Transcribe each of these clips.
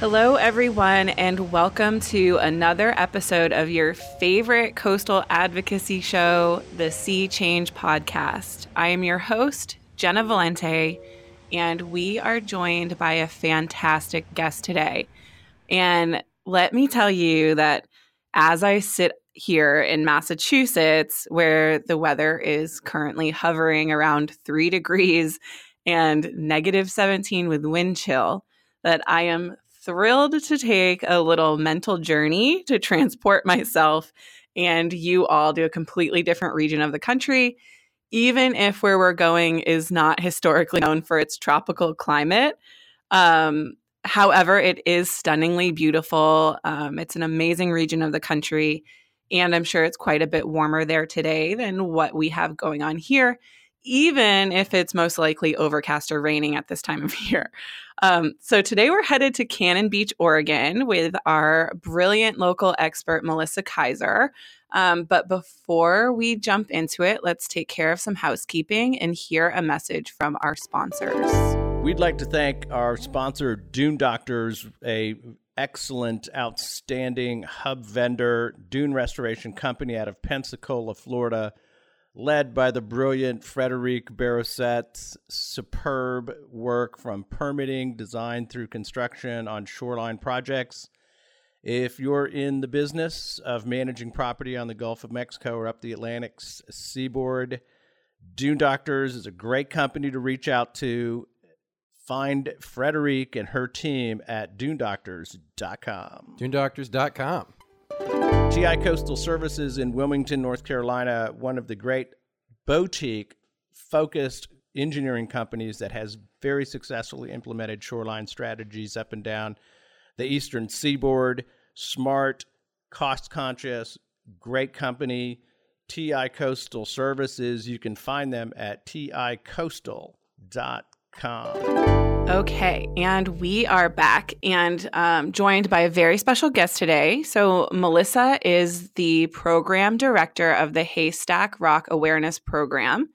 Hello, everyone, and welcome to another episode of your favorite coastal advocacy show, the Sea Change Podcast. I am your host, Jenna Valente, and we are joined by a fantastic guest today. And let me tell you that as I sit here in Massachusetts, where the weather is currently hovering around three degrees and negative 17 with wind chill, that I am thrilled to take a little mental journey to transport myself and you all to a completely different region of the country, even if where we're going is not historically known for its tropical climate. Um, however, it is stunningly beautiful. Um, it's an amazing region of the country. And I'm sure it's quite a bit warmer there today than what we have going on here even if it's most likely overcast or raining at this time of year. Um, so today we're headed to Cannon Beach, Oregon with our brilliant local expert, Melissa Kaiser. Um, but before we jump into it, let's take care of some housekeeping and hear a message from our sponsors. We'd like to thank our sponsor, Dune Doctors, a excellent, outstanding hub vendor, dune restoration company out of Pensacola, Florida led by the brilliant Frederic Barroset's superb work from permitting, design through construction on shoreline projects. If you're in the business of managing property on the Gulf of Mexico or up the Atlantic seaboard, Dune Doctors is a great company to reach out to. Find Frederic and her team at dunedoctors.com. Dunedoctors.com. TI Coastal Services in Wilmington, North Carolina, one of the great boutique focused engineering companies that has very successfully implemented shoreline strategies up and down the eastern seaboard. Smart, cost conscious, great company. TI Coastal Services. You can find them at ticoastal.com. Okay, and we are back and um, joined by a very special guest today. So, Melissa is the program director of the Haystack Rock Awareness Program.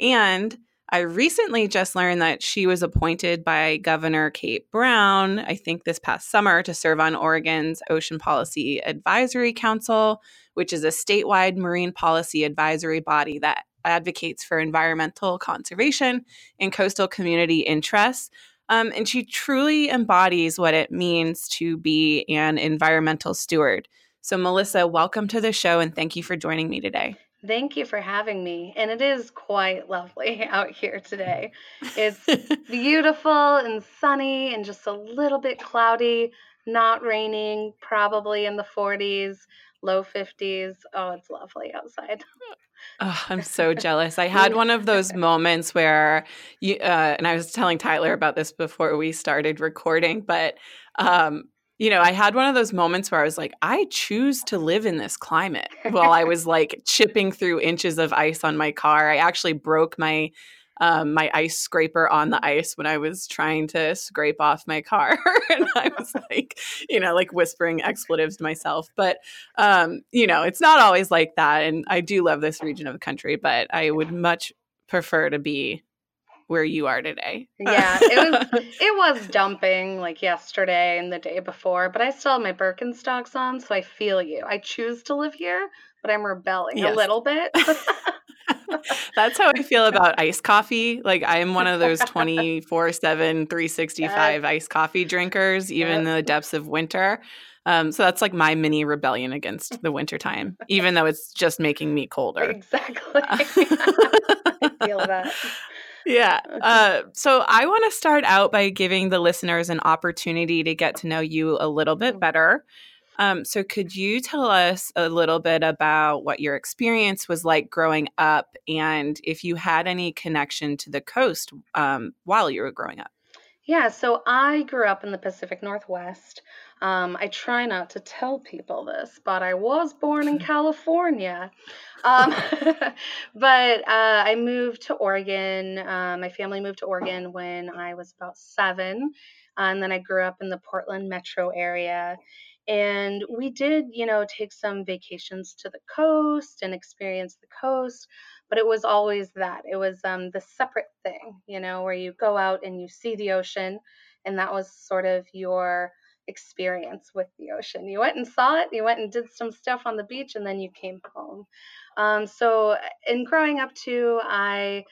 And I recently just learned that she was appointed by Governor Kate Brown, I think this past summer, to serve on Oregon's Ocean Policy Advisory Council, which is a statewide marine policy advisory body that advocates for environmental conservation and coastal community interests. Um, and she truly embodies what it means to be an environmental steward. So, Melissa, welcome to the show and thank you for joining me today. Thank you for having me. And it is quite lovely out here today. It's beautiful and sunny and just a little bit cloudy, not raining, probably in the 40s, low 50s. Oh, it's lovely outside. Oh, I'm so jealous. I had one of those moments where you uh, and I was telling Tyler about this before we started recording, but um, you know, I had one of those moments where I was like, I choose to live in this climate. While I was like chipping through inches of ice on my car, I actually broke my um, my ice scraper on the ice when I was trying to scrape off my car. and I was like, you know, like whispering expletives to myself. But, um, you know, it's not always like that. And I do love this region of the country, but I would much prefer to be where you are today. yeah, it was it was dumping like yesterday and the day before, but I still have my Birkenstocks on, so I feel you. I choose to live here, but I'm rebelling yes. a little bit. That's how I feel about iced coffee. Like I'm one of those 24 7, 365 yes. iced coffee drinkers, even yes. in the depths of winter. Um, so that's like my mini rebellion against the wintertime, even though it's just making me colder. Exactly. I feel that. Yeah. Uh, so I want to start out by giving the listeners an opportunity to get to know you a little bit mm. better. Um, so, could you tell us a little bit about what your experience was like growing up and if you had any connection to the coast um, while you were growing up? Yeah, so I grew up in the Pacific Northwest. Um, I try not to tell people this, but I was born in California. Um, but uh, I moved to Oregon. Uh, my family moved to Oregon when I was about seven. And then I grew up in the Portland metro area. And we did, you know, take some vacations to the coast and experience the coast, but it was always that. It was um, the separate thing, you know, where you go out and you see the ocean, and that was sort of your experience with the ocean. You went and saw it, you went and did some stuff on the beach, and then you came home. Um, so, in growing up too, I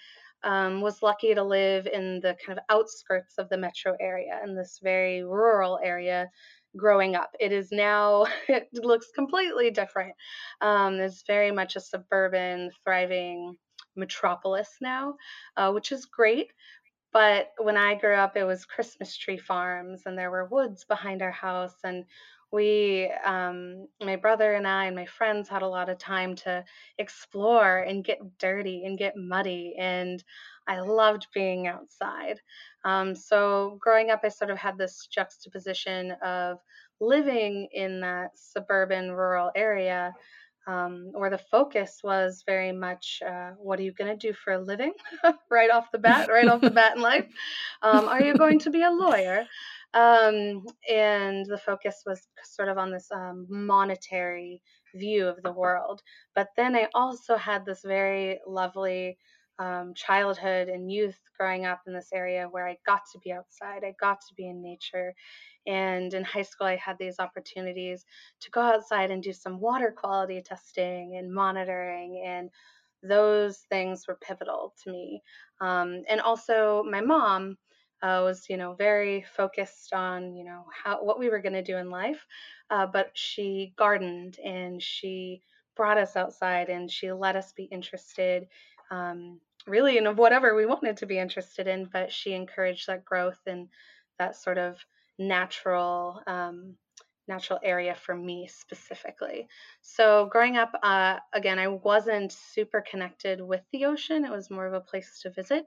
um, was lucky to live in the kind of outskirts of the metro area in this very rural area growing up. It is now, it looks completely different. Um, it's very much a suburban, thriving metropolis now, uh, which is great. But when I grew up, it was Christmas tree farms and there were woods behind our house. And we, um, my brother and I and my friends had a lot of time to explore and get dirty and get muddy. And I loved being outside. Um, so growing up, I sort of had this juxtaposition of living in that suburban rural area um, where the focus was very much uh, what are you going to do for a living right off the bat right off the bat in life um, are you going to be a lawyer um, and the focus was sort of on this um, monetary view of the world but then i also had this very lovely um, childhood and youth growing up in this area where I got to be outside, I got to be in nature. And in high school, I had these opportunities to go outside and do some water quality testing and monitoring. And those things were pivotal to me. Um, and also, my mom uh, was, you know, very focused on, you know, how what we were going to do in life. Uh, but she gardened and she brought us outside and she let us be interested um, really in whatever we wanted to be interested in, but she encouraged that growth and that sort of natural um, natural area for me specifically. So growing up, uh, again, I wasn't super connected with the ocean. It was more of a place to visit,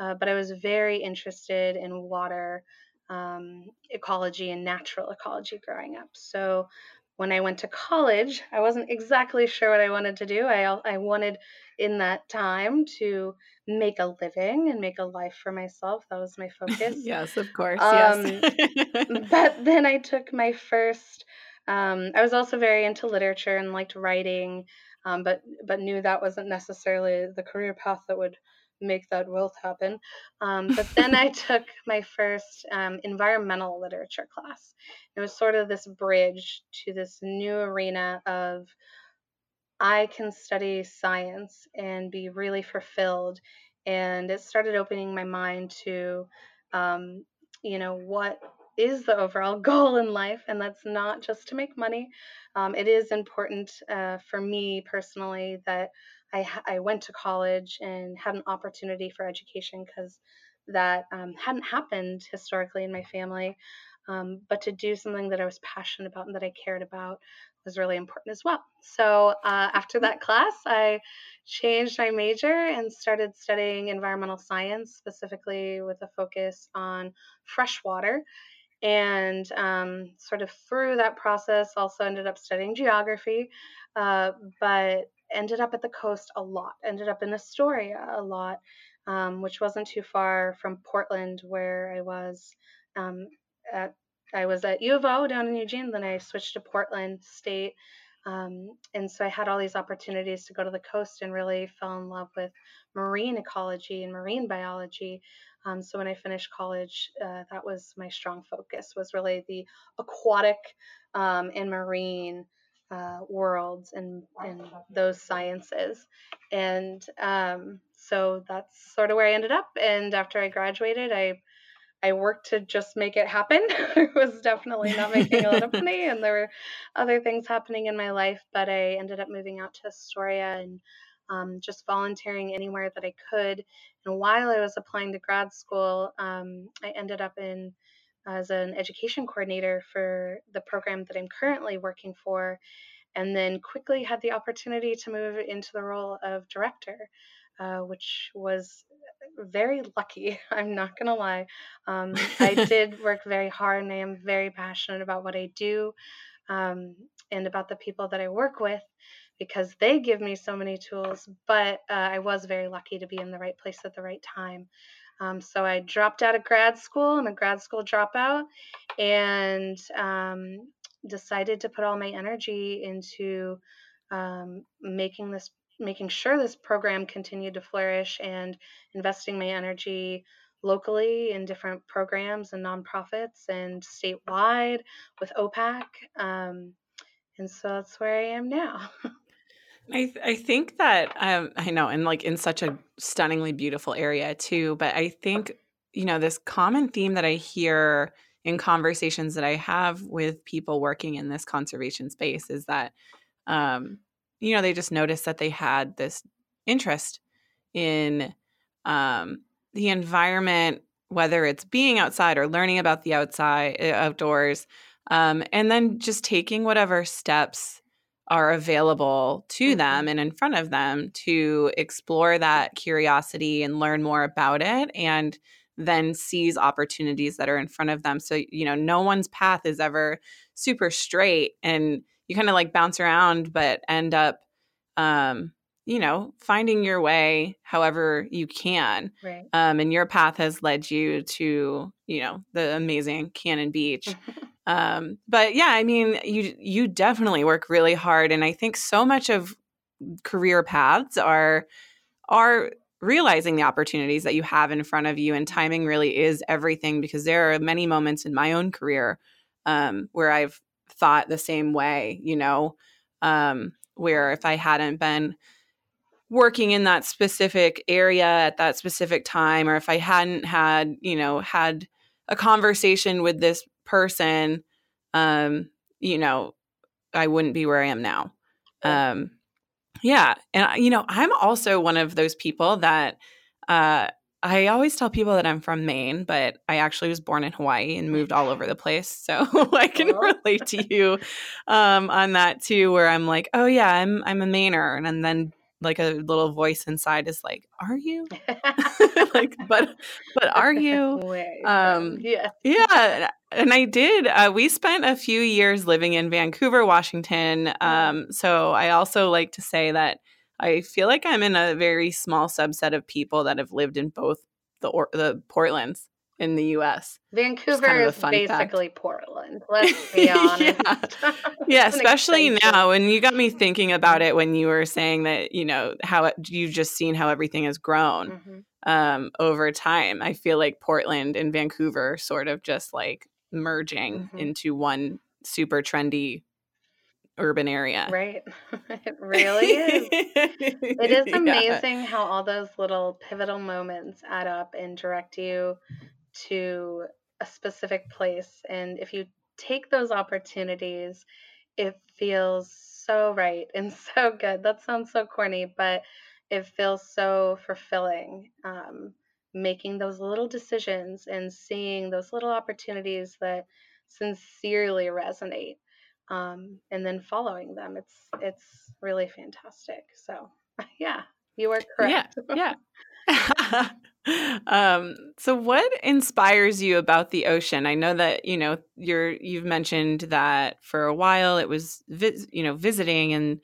uh, but I was very interested in water um, ecology and natural ecology growing up. So when I went to college, I wasn't exactly sure what I wanted to do. I, I wanted in that time to make a living and make a life for myself. That was my focus. yes, of course. Um, yes. but then I took my first. Um, I was also very into literature and liked writing, um, but but knew that wasn't necessarily the career path that would make that wealth happen. Um, but then I took my first um, environmental literature class. It was sort of this bridge to this new arena of I can study science and be really fulfilled. And it started opening my mind to, um, you know, what is the overall goal in life, and that's not just to make money. Um, it is important uh, for me personally that I, I went to college and had an opportunity for education because that um, hadn't happened historically in my family. Um, but to do something that I was passionate about and that I cared about was really important as well. So uh, after that class, I changed my major and started studying environmental science, specifically with a focus on freshwater. And um, sort of through that process, also ended up studying geography. Uh, but ended up at the coast a lot, ended up in Astoria a lot, um, which wasn't too far from Portland, where I was um, at. I was at U of O down in Eugene, then I switched to Portland State. Um, and so I had all these opportunities to go to the coast and really fell in love with marine ecology and marine biology. Um, so when I finished college, uh, that was my strong focus was really the aquatic um, and marine uh, worlds and, and those sciences. And um, so that's sort of where I ended up. And after I graduated, I I worked to just make it happen. I was definitely not making a lot of money, and there were other things happening in my life. But I ended up moving out to Astoria and um, just volunteering anywhere that I could. And while I was applying to grad school, um, I ended up in as an education coordinator for the program that I'm currently working for, and then quickly had the opportunity to move into the role of director, uh, which was very lucky. I'm not going to lie. Um, I did work very hard and I am very passionate about what I do um, and about the people that I work with because they give me so many tools. But uh, I was very lucky to be in the right place at the right time. Um, so I dropped out of grad school. I'm a grad school dropout and um, decided to put all my energy into um, making this making sure this program continued to flourish and investing my energy locally in different programs and nonprofits and statewide with OPAC. Um, and so that's where I am now. I th- I think that um, I know, and like in such a stunningly beautiful area too. But I think you know this common theme that I hear in conversations that I have with people working in this conservation space is that um, you know they just noticed that they had this interest in um, the environment, whether it's being outside or learning about the outside uh, outdoors, um, and then just taking whatever steps are available to Mm-hmm. them and in front of them to explore that curiosity and learn more about it and then seize opportunities that are in front of them so you know no one's path is ever super straight and you kind of like bounce around but end up um you know finding your way however you can Right. um and your path has led you to you know the amazing cannon beach um but yeah i mean you you definitely work really hard and i think so much of career paths are are realizing the opportunities that you have in front of you and timing really is everything because there are many moments in my own career um where i've thought the same way you know um where if i hadn't been working in that specific area at that specific time or if i hadn't had you know had a conversation with this person um you know i wouldn't be where i am now. Um yeah and you know i'm also one of those people that uh i always tell people that i'm from maine but i actually was born in hawaii and moved all over the place so i can relate to you um on that too where i'm like oh yeah i'm i'm a mainer and, and then like a little voice inside is like are you? Like but but are you? Um, yeah. yeah and i did uh, we spent a few years living in vancouver washington um, so i also like to say that i feel like i'm in a very small subset of people that have lived in both the or- the portlands in the us Vancouver kind of is fun fact. basically Portland. Let's be honest. Yeah. yeah especially extension. now and you got me thinking about it when you were saying that you know how it, you've just seen how everything has grown Mhm. um, over time. I feel like Portland and Vancouver sort of just like merging Mhm. into one super trendy urban area. Right. it really is. It is Yeah. amazing how all those little pivotal moments add up and direct you to a specific place. And if you take those opportunities, it feels so right and so good. That sounds so corny, but it feels so fulfilling. Um, making those little decisions and seeing those little opportunities that sincerely resonate um, and then following them. It's it's really fantastic. So yeah, you are correct. Yeah. Yeah. um, so what inspires you about the ocean? I know that, you know, you're you've mentioned that for a while it was vis- you know, visiting and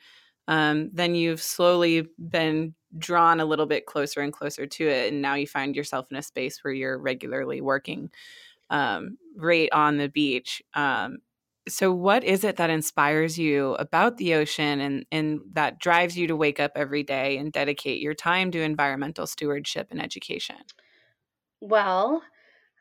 um, then you've slowly been drawn a little bit closer and closer to it and now you find yourself in a space where you're regularly working um, right on the beach. Um, so what is it that inspires you about the ocean and, and that drives you to wake up every day and dedicate your time to environmental stewardship and education? Well,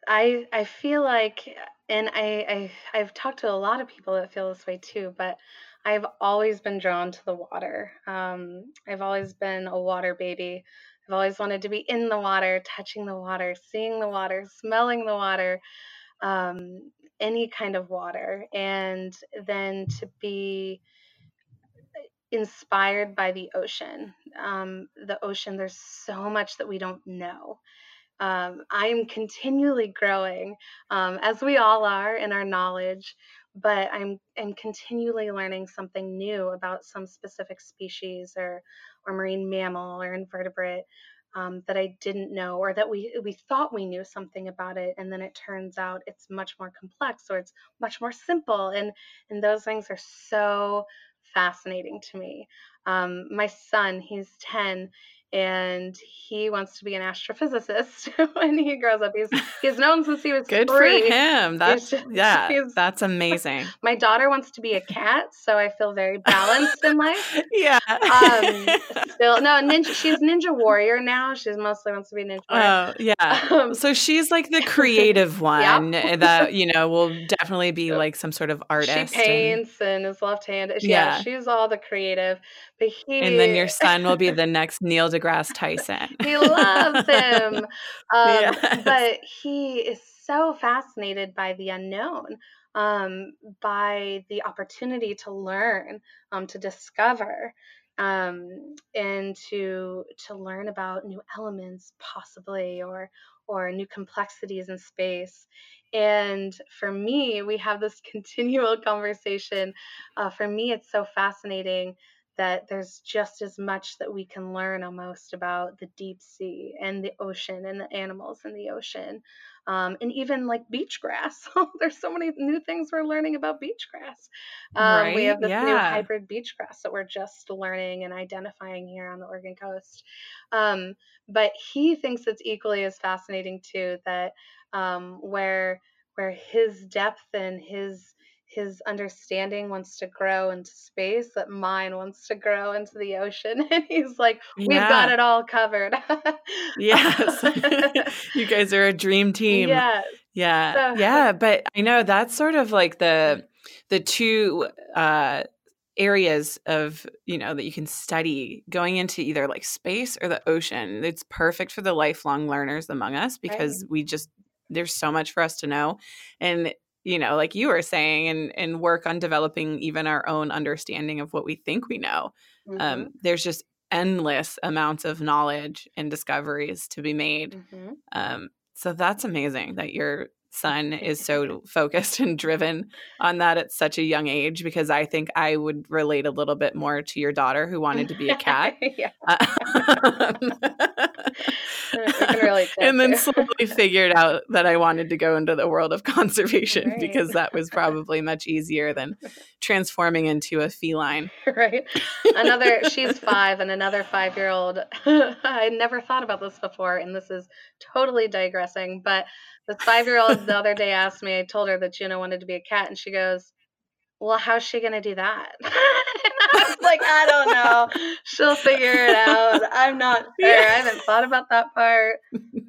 I I feel like, and I, I I've talked to a lot of people that feel this way too, but I've always been drawn to the water. Um, I've always been a water baby. I've always wanted to be in the water, touching the water, seeing the water, smelling the water, um, any kind of water, and then to be inspired by the ocean. Um, the ocean, there's so much that we don't know um, I'm continually growing, um, as we all are in our knowledge, but I'm I'm continually learning something new about some specific species or or marine mammal or invertebrate um, that I didn't know or that we we thought we knew something about it, and then it turns out it's much more complex or it's much more simple, and and those things are so fascinating to me. Um, my son, he's 10 and he wants to be an astrophysicist when he grows up. He's he's known since he was good three. for him. That's just, yeah, that's amazing. My daughter wants to be a cat, so I feel very balanced in life. Yeah. Um, still no ninja. She's ninja warrior now. She mostly wants to be a ninja. Warrior. Oh yeah. Um, so she's like the creative one yep. that you know will definitely be like some sort of artist. She paints and, and is left-handed. Yeah. yeah, she's all the creative. But he and then your son will be the next Neil deGrasse Tyson. he loves him, um, yes. but he is so fascinated by the unknown, um, by the opportunity to learn, um, to discover, um, and to to learn about new elements, possibly, or or new complexities in space. And for me, we have this continual conversation. Uh, for me, it's so fascinating that there's just as much that we can learn almost about the deep sea and the ocean and the animals in the ocean um, and even like beach grass there's so many new things we're learning about beach grass um, right? we have this yeah. new hybrid beach grass that we're just learning and identifying here on the oregon coast um, but he thinks it's equally as fascinating too that um, where where his depth and his his understanding wants to grow into space, that mine wants to grow into the ocean. And he's like, we've yeah. got it all covered. yes. you guys are a dream team. Yes. Yeah. So, yeah. But I know that's sort of like the the two uh areas of you know that you can study going into either like space or the ocean it's perfect for the lifelong learners among us because right. we just there's so much for us to know and you know like you were saying and and work on developing even our own understanding of what we think we know um, mm-hmm. um, there's just endless amounts of knowledge and discoveries to be made mm-hmm. um, so that's amazing that your son is so focused and driven on that at such a young age because I think I would relate a little bit more to your daughter who wanted to be a cat. yeah. Uh, and then slowly figured out that I wanted to go into the world of conservation right. because that was probably much easier than transforming into a feline. Right. Another, she's five, and another five year old. I never thought about this before, and this is totally digressing, but this five year old the other day asked me, I told her that Juno wanted to be a cat, and she goes, Well, how's she going to do that? I was like, I don't know. She'll figure it out. I'm not sure. Yeah. I haven't thought about that part,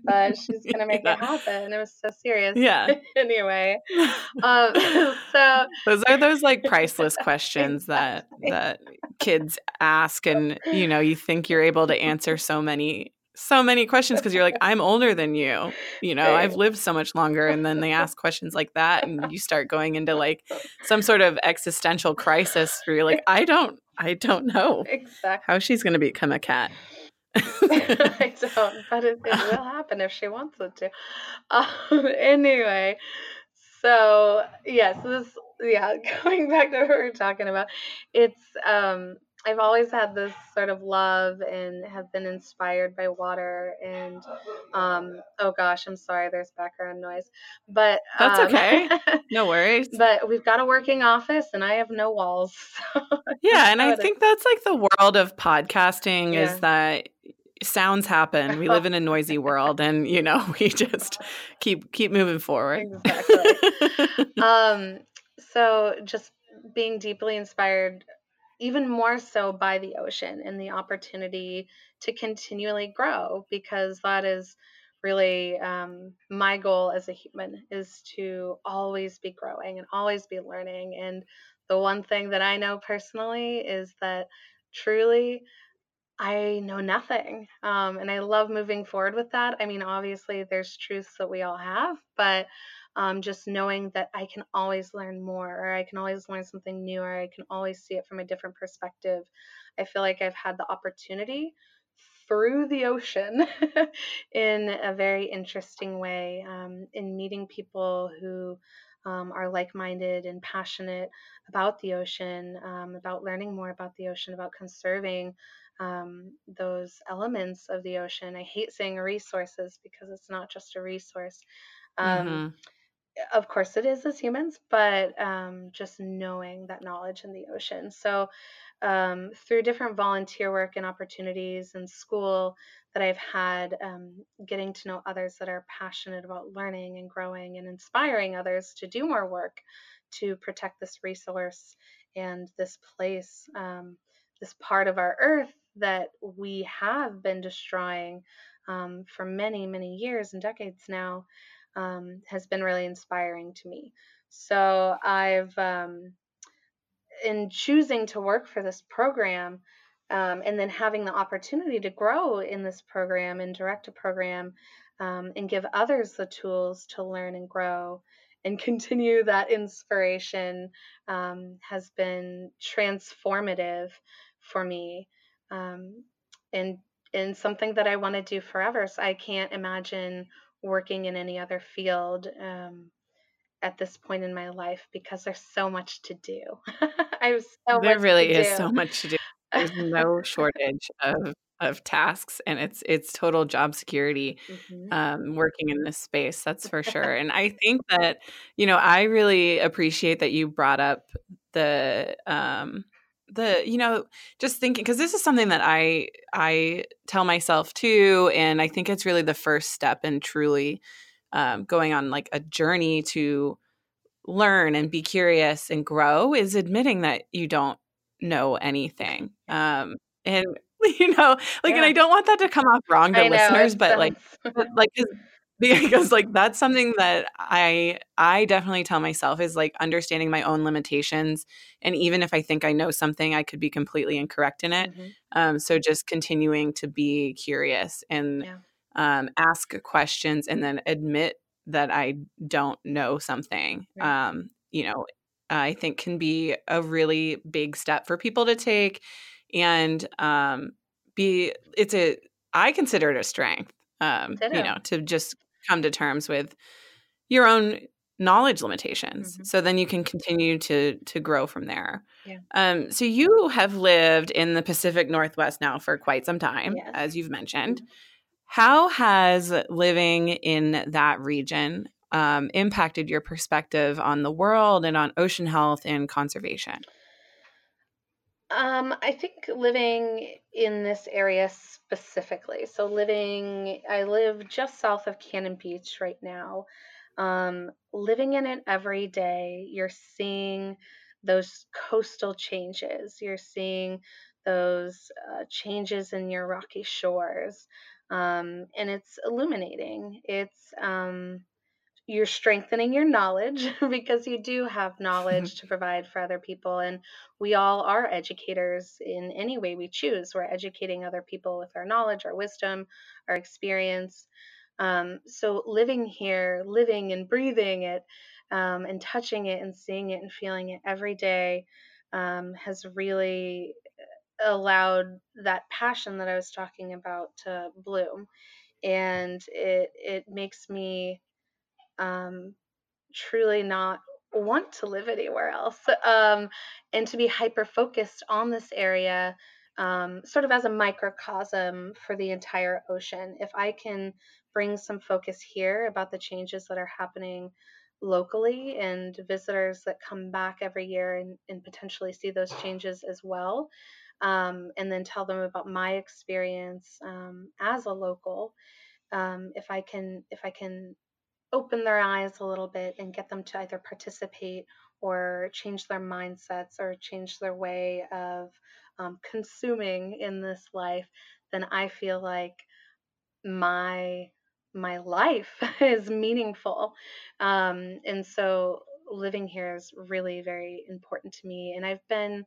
but she's going to make yeah. it happen. It was so serious. Yeah. anyway, um, so those are those like priceless questions that that kids ask, and you know, you think you're able to answer so many so many questions because you're like, I'm older than you. You know, I've lived so much longer. And then they ask questions like that, and you start going into like some sort of existential crisis where you're like, I don't, I don't know exactly how she's going to become a cat. I don't, but it, it, will happen if she wants it to. Um, anyway, so yes, this yeah, going back to what we were talking about, it's um I've always had this sort of love and have been inspired by water and um oh gosh, I'm sorry there's background noise. But That's um, okay. No worries. but we've got a working office and I have no walls. So yeah, and I think that's like the world of podcasting yeah. is that sounds happen. We live in a noisy world and you know, we just keep keep moving forward. Exactly. um so just being deeply inspired even more so by the ocean and the opportunity to continually grow because that is really um, my goal as a human is to always be growing and always be learning. And the one thing that i know personally is that truly i know nothing um, and i love moving forward with that. I mean obviously there's truths that we all have but um, just knowing that I can always learn more, or I can always learn something new, or I can always see it from a different perspective. I feel like I've had the opportunity through the ocean in a very interesting way, um, in meeting people who um, are like minded and passionate about the ocean, um, about learning more about the ocean, about conserving um, those elements of the ocean. I hate saying resources because it's not just a resource. Um, mm-hmm of course it is as humans, but um, just knowing that knowledge in the ocean. So um, through different volunteer work and opportunities in school that I've had, um, getting to know others that are passionate about learning and growing and inspiring others to do more work to protect this resource and this place, um, this part of our earth that we have been destroying um, for many, many years and decades now um, has been really inspiring to me. So I've, um, in choosing to work for this program, um, and then having the opportunity to grow in this program and direct a program um, and give others the tools to learn and grow and continue that inspiration um, has been transformative for me um, and and something that I want to do forever. So I can't imagine working in any other field um, at this point in my life because there's so much to do. I have so there really is do. so much to do. There's no shortage of of tasks and it's it's total job security mm-hmm. um, working in this space that's for sure and i think that you know i really appreciate that you brought up the um the you know just thinking because this is something that i i tell myself too and i think it's really the first step in truly um, going on like a journey to learn and be curious and grow is admitting that you don't know anything um and you know like yeah. and i don't want that to come off wrong to know, listeners but like like because like that's something that i i definitely tell myself is like understanding my own limitations and even if i think i know something i could be completely incorrect in it mm-hmm. um so just continuing to be curious and yeah. um ask questions and then admit that i don't know something right. um you know i think can be a really big step for people to take and um, be it's a I consider it a strength. Um, you know, to just come to terms with your own knowledge limitations mm-hmm. so then you can continue to to grow from there yeah. um so you have lived in the pacific northwest now for quite some time yes. as you've mentioned mm-hmm. how has living in that region um, impacted your perspective on the world and on ocean health and conservation um, I think living in this area specifically. So living, I live just south of Cannon Beach right now. Um, living in it every day, you're seeing those coastal changes. You're seeing those uh, changes in your rocky shores, um, and it's illuminating. It's um, you're strengthening your knowledge because you do have knowledge to provide for other people and we all are educators in any way we choose. We're educating other people with our knowledge our wisdom our experience. Um, so living here living and breathing it um, and touching it and seeing it and feeling it every day um, has really allowed that passion that i was talking about to bloom. And it it makes me um, truly not want to live anywhere else um, and to be hyper focused on this area um, sort of as a microcosm for the entire ocean. If i can bring some focus here about the changes that are happening locally and visitors that come back every year and, and potentially see those changes as well um, and then tell them about my experience um, as a local um, if i can if i can open their eyes a little bit and get them to either participate or change their mindsets or change their way of um, consuming in this life, then I feel like my my life is meaningful. Um, and so living here is really very important to me. And I've been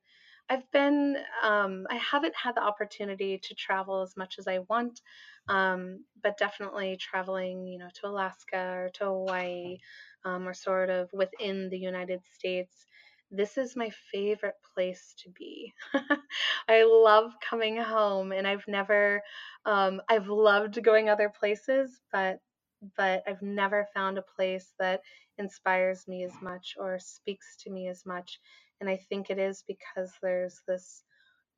I've been, um, I haven't had the opportunity to travel as much as I want, um, but definitely traveling, you know, to Alaska or to Hawaii um, or sort of within the United States. This is my favorite place to be. I love coming home, and I've never, um, I've loved going other places, but but I've never found a place that inspires me as much or speaks to me as much and I think it is because there's this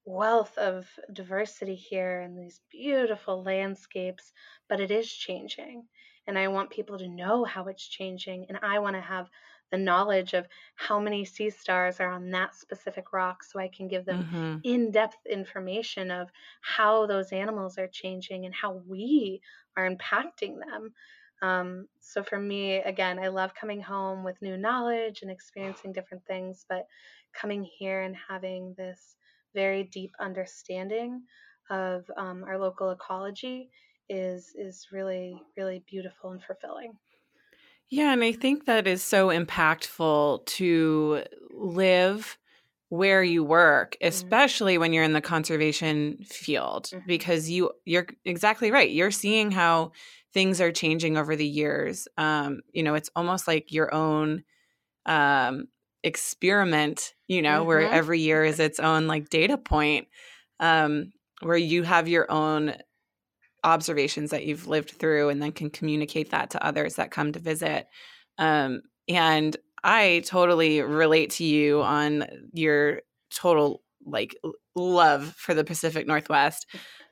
wealth of diversity here and these beautiful landscapes, but it is changing. And I want people to know how it's changing. And I want to have the knowledge of how many sea stars are on that specific rock so I can give them Mm-hmm. in depth information of how those animals are changing and how we are impacting them. Um, so for me, again, I love coming home with new knowledge and experiencing different things, but coming here and having this very deep understanding of um, our local ecology is is really really beautiful and fulfilling. Yeah, and I think that is so impactful to live where you work, Mm-hmm. especially when you're in the conservation field Mhm. because you you're exactly right. You're seeing how things are changing over the years. Um, you know, it's almost like your own um experiment, you know, where Mhm. every year is its own like data point um where you have your own observations that you've lived through and then can communicate that to others that come to visit. Um, and I totally relate to you on your total like love for the Pacific Northwest.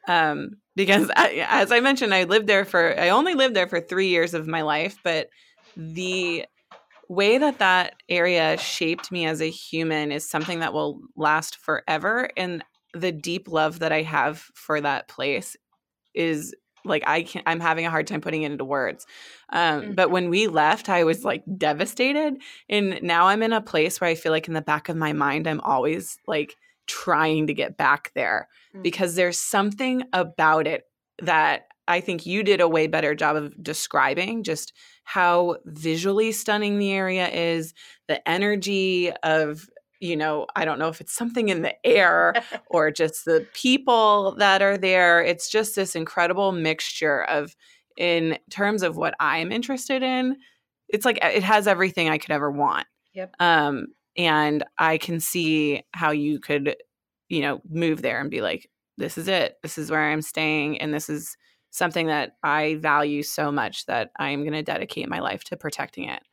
Um, because I, as I mentioned, I lived there for, I only lived there for three years of my life, but the way that that area shaped me as a human is something that will last forever. And the deep love that I have for that place is like I can I'm having a hard time putting it into words. Um, but when we left, I was like devastated, and now I'm in a place where I feel like in the back of my mind, I'm always like trying to get back there Mhm. because there's something about it that I think you did a way better job of describing just how visually stunning the area is, the energy of you know, I don't know if it's something in the air or just the people that are there. It's just this incredible mixture of, in terms of what I'm interested in, it's like it has everything I could ever want. Yep. Um, and I can see how you could, you know, move there and be like, this is it. This is where I'm staying. And this is something that I value so much that I am going to dedicate my life to protecting it.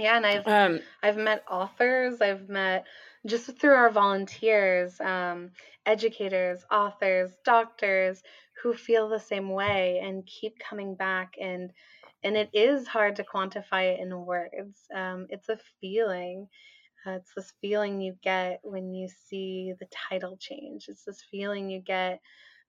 Yeah, and I've Um, I've met authors, I've met just through our volunteers, um, educators, authors, doctors who feel the same way and keep coming back and and it is hard to quantify it in words. Um, it's a feeling. Uh, it's this feeling you get when you see the title change. It's this feeling you get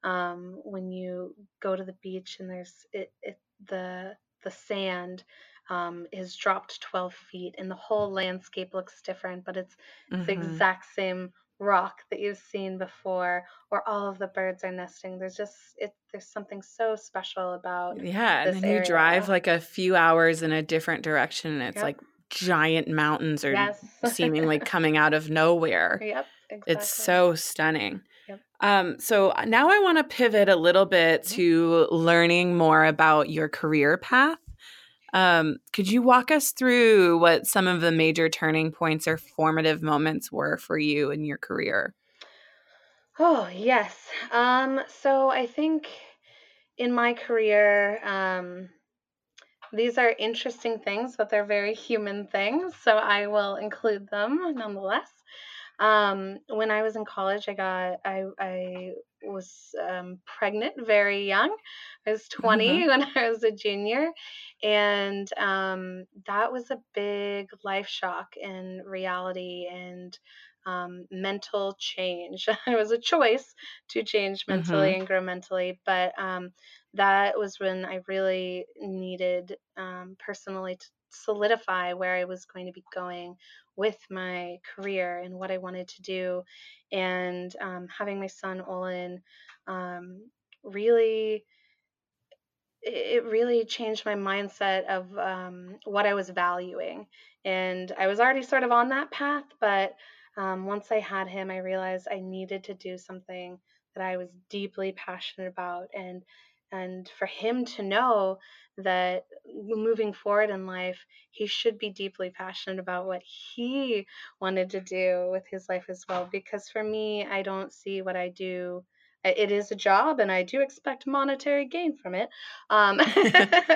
um, when you go to the beach and there's it, it the the sand um, is dropped 12 feet and the whole landscape looks different, but it's the mhm. exact same rock that you've seen before, or all of the birds are nesting. There's just it. There's something so special about. Yeah, and then you drive like a few hours in a different direction, and it's Yep. like giant mountains are Yes. seemingly coming out of nowhere. Yep. Exactly. It's so stunning. Yep. Um, so uh, now I want to pivot a little bit Mhm. to learning more about your career path. Um, could you walk us through what some of the major turning points or formative moments were for you in your career? Oh, yes. Um, so I think in my career, um, these are interesting things, but they're very human things, so I will include them nonetheless. Um, when I was in college, I got I I was um, pregnant very young. I was 20 when I was a junior, and um, that was a big life shock and reality and um, mental change. it was a choice to change mentally and grow mentally, but um, that was when I really needed um, personally to solidify where I was going to be going with my career and what I wanted to do. And um, having my son Olin um, really it really changed my mindset of um, what I was valuing. And I was already sort of on that path, but um, once I had him, I realized I needed to do something that I was deeply passionate about, and and for him to know that moving forward in life, he should be deeply passionate about what he wanted to do with his life as well. Because for me, I don't see what I do it is a job and I do expect monetary gain from it. Um,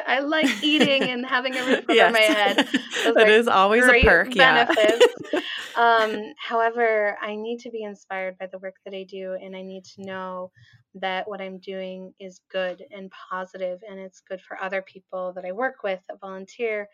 I like eating and having a roof over yes. my head. Those is always a perk. Benefits. Yeah. um, however, I need to be inspired by the work that I do and I need to know that what I'm doing is good and positive and it's good for other people that I work with that volunteer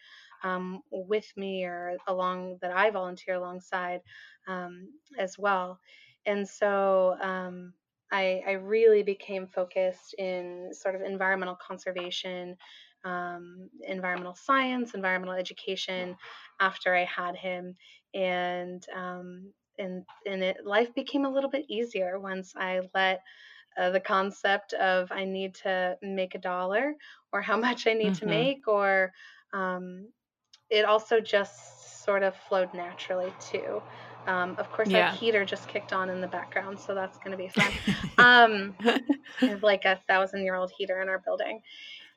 um, with me or along that I volunteer alongside um, as well. And so um, I, I, really became focused in sort of environmental conservation, um, environmental science, environmental education after I had him. And um, and and it life became a little bit easier once I let uh, the concept of I need to make a dollar or how much I need mm-hmm. to make or um, it also just sort of flowed naturally too. Um, of course, yeah. our heater just kicked on in the background, so that's going to be fun. um, it's like a thousand year old heater in our building.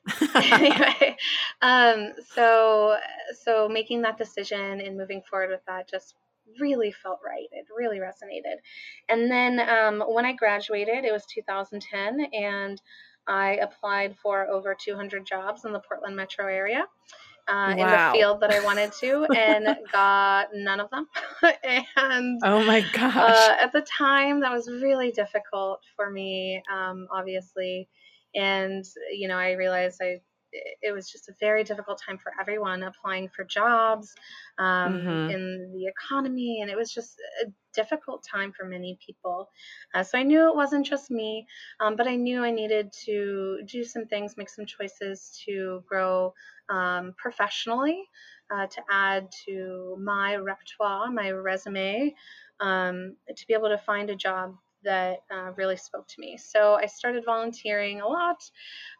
anyway, um, so so making that decision and moving forward with that just really felt right. It really resonated. And then um, when I graduated, it was 2010, and I applied for over 200 jobs in the Portland metro area uh, wow. in the field that I wanted to and got none of them. and oh my gosh. Uh, at the time, that was really difficult for me, um, obviously. And, you know, I realized I it was just a very difficult time for everyone applying for jobs um, mm-hmm. in the economy, and it was just a difficult time for many people. Uh, so I knew it wasn't just me, um, but I knew I needed to do some things, make some choices to grow um, professionally, uh, to add to my repertoire, my resume, um, to be able to find a job that uh, really spoke to me. So I started volunteering a lot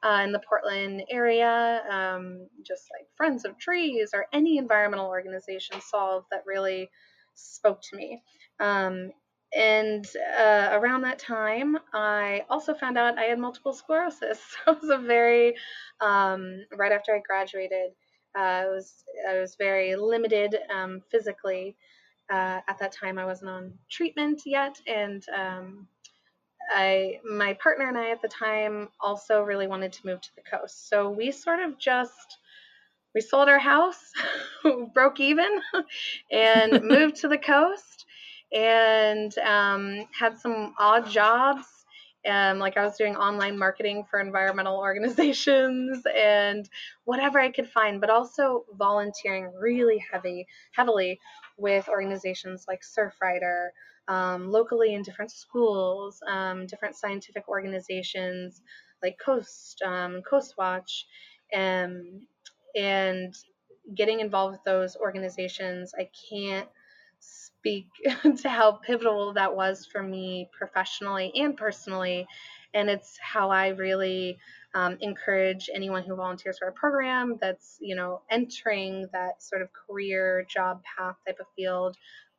uh, in the Portland area, um, just like Friends of Trees or any environmental organization solve that really spoke to me. Um, and uh, around that time, I also found out I had multiple sclerosis. So it was a very, um, right after I graduated, uh, I was I was very limited um, physically uh, at that time I wasn't on treatment yet, and um, I my partner and I at the time also really wanted to move to the coast. So we sort of just we sold our house, broke even, and moved to the coast, and um, had some odd jobs and like I was doing online marketing for environmental organizations and whatever I could find, but also volunteering really heavy, heavily with organizations like Surfrider, um, locally in different schools, um, different scientific organizations like Coast, um, Coast Watch, and and getting involved with those organizations, I can't speak to how pivotal that was for me professionally and personally. And it's how I really um, encourage anyone who volunteers for our program that's, you know, entering that sort of career job path type of field,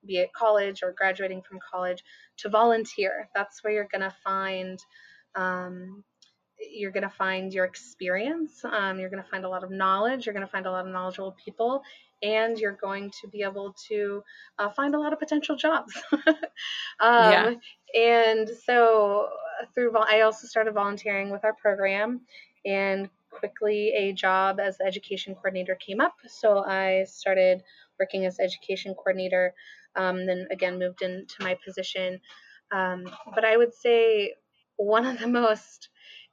be it college or graduating from college, to volunteer. That's where you're going to find. Um, you're going to find your experience. Um, you're going to find a lot of knowledge. You're going to find a lot of knowledgeable people, and you're going to be able to uh, find a lot of potential jobs. um, yeah. And so through, I also started volunteering with our program, and quickly a job as the education coordinator came up. So I started working as education coordinator. Um, then again moved into my position. Um, but I would say one of the most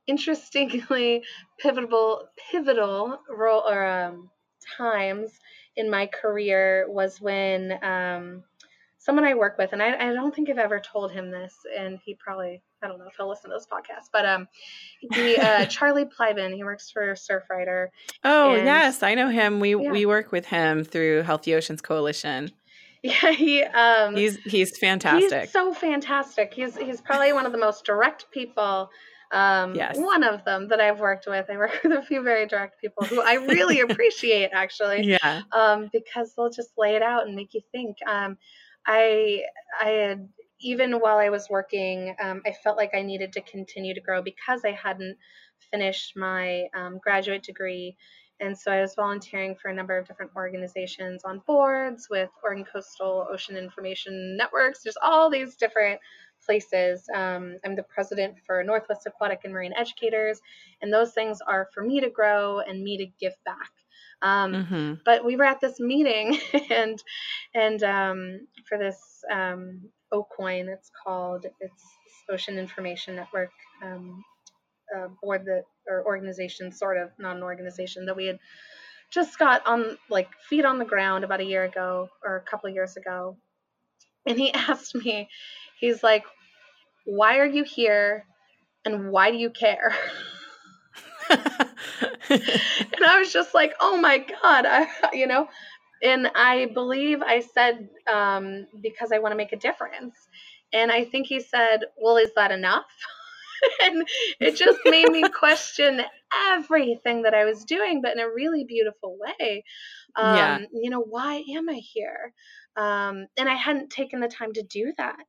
interestingly pivotal pivotal role or um, times in my career was when um, someone I work with, and I, I, don't think I've ever told him this, and he probably I don't know if he'll listen to this podcast, but um, he uh, Charlie Plybon, he works for Surfrider. Oh and, yes, I know him. We yeah. we work with him through Healthy Oceans Coalition. Yeah, he um, he's he's fantastic. He's so fantastic. He's he's probably one of the most direct people um, yes. One of them that I've worked with, I work with a few very direct people who I really appreciate actually. Yeah. Um, because they'll just lay it out and make you think. Um, I I had even while I was working, um, I felt like I needed to continue to grow because I hadn't finished my um, graduate degree. And so I was volunteering for a number of different organizations on boards with Oregon Coastal Ocean Information Networks, just all these different places. Um, I'm the president for Northwest Aquatic and Marine Educators, and those things are for me to grow and me to give back. Um, mm-hmm. But we were at this meeting, and and um, for this um, OCOIN, it's called. It's Ocean Information Network um, uh, board that or organization, sort of not an organization that we had just got on like feet on the ground about a year ago or a couple years ago, and he asked me, he's like, "Why are you here, and why do you care?" and I was just like, oh my God, I, you know, and I believe I said, um, because I want to make a difference. And I think he said, well, is that enough? and it just made me question everything that I was doing, but in a really beautiful way. Um, yeah. You know, why am I here? Um, and I hadn't taken the time to do that.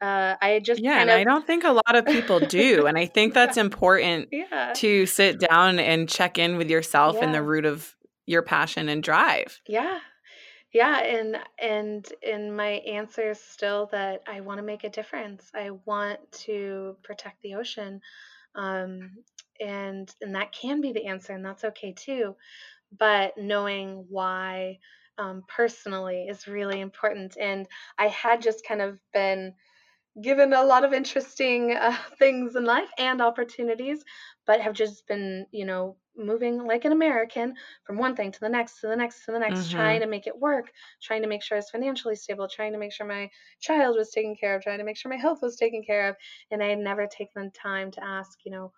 Uh, I just yeah, and of... I don't think a lot of people do, and I think that's important yeah. to sit down and check in with yourself yeah. and the root of your passion and drive. Yeah, yeah, and and and my answer is still that I want to make a difference. I want to protect the ocean, um, and and that can be the answer, and that's okay too. But knowing why um, personally is really important. And I had just kind of been given a lot of interesting uh, things in life and opportunities, but have just been, you know, moving like an American from one thing to the next, to the next, to the next, mm-hmm. trying to make it work, trying to make sure I was financially stable, trying to make sure my child was taken care of, trying to make sure my health was taken care of. And I had never taken the time to ask, you know,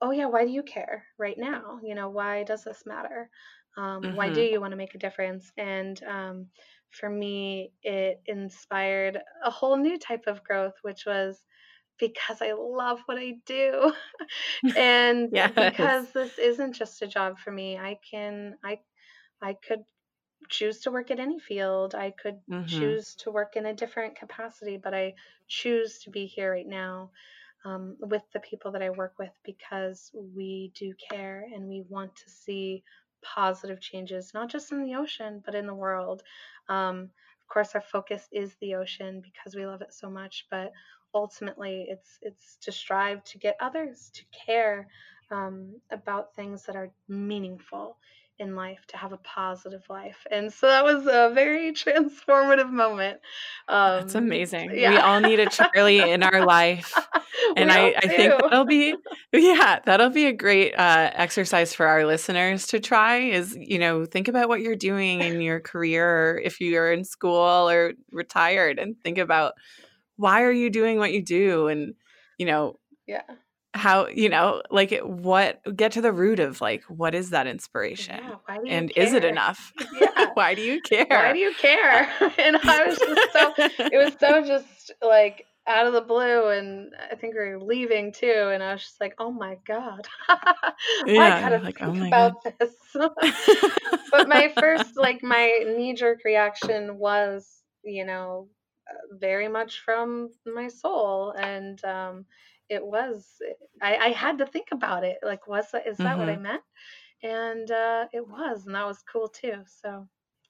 oh yeah, why do you care right now? You know, why does this matter? Um, mm-hmm. Why do mm-hmm. you want to make a difference? And um, for me, it inspired a whole new type of growth, which was because I love what I do. and yes. because this isn't just a job for me, I can, I, I could choose to work at any field. I could mm-hmm. choose to work in a different capacity, but I choose to be here right now um, with the people that I work with because we do care and we want to see positive changes, not just in the ocean, but in the world. Um, of course, our focus is the ocean because we love it so much, but ultimately, it's it's to strive to get others to care um, about things that are meaningful in life to have a positive life. And so that was a very transformative moment. Um, that's amazing yeah. we all need a charlie in our life. And I, I think that'll be yeah that'll be a great uh, exercise for our listeners to try is you know think about what you're doing in your career if you're in school or retired and think about why are you doing what you do? And you know yeah. how you know like what get to the root of like what is that inspiration? Yeah, and care? is it enough? Yeah. why do you care? why do you care? And i was just so it was so just like out of the blue and i think we are leaving too and i was just like oh my god. Yeah, i gotta like, oh think oh about god. this. But my first like my knee-jerk reaction was you know very much from my soul and um it was I, I had to think about it like was that is that mm-hmm. what i mm-hmm. meant and uh, it was and that was cool too so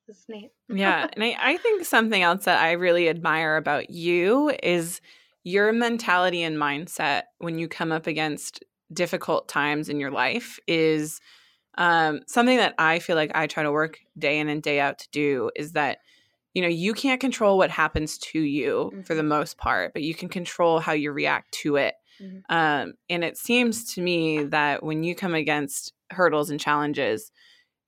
it's neat yeah and I, I think something else that i really admire about you is your mentality and mindset when you come up against difficult times in your life is um, something that i feel like i try to work day in and day out to do is that you know you can't control what happens to you mm-hmm. for the most part but you can control how you react to it Mm-hmm. Um, and it seems to me that when you come against hurdles and challenges,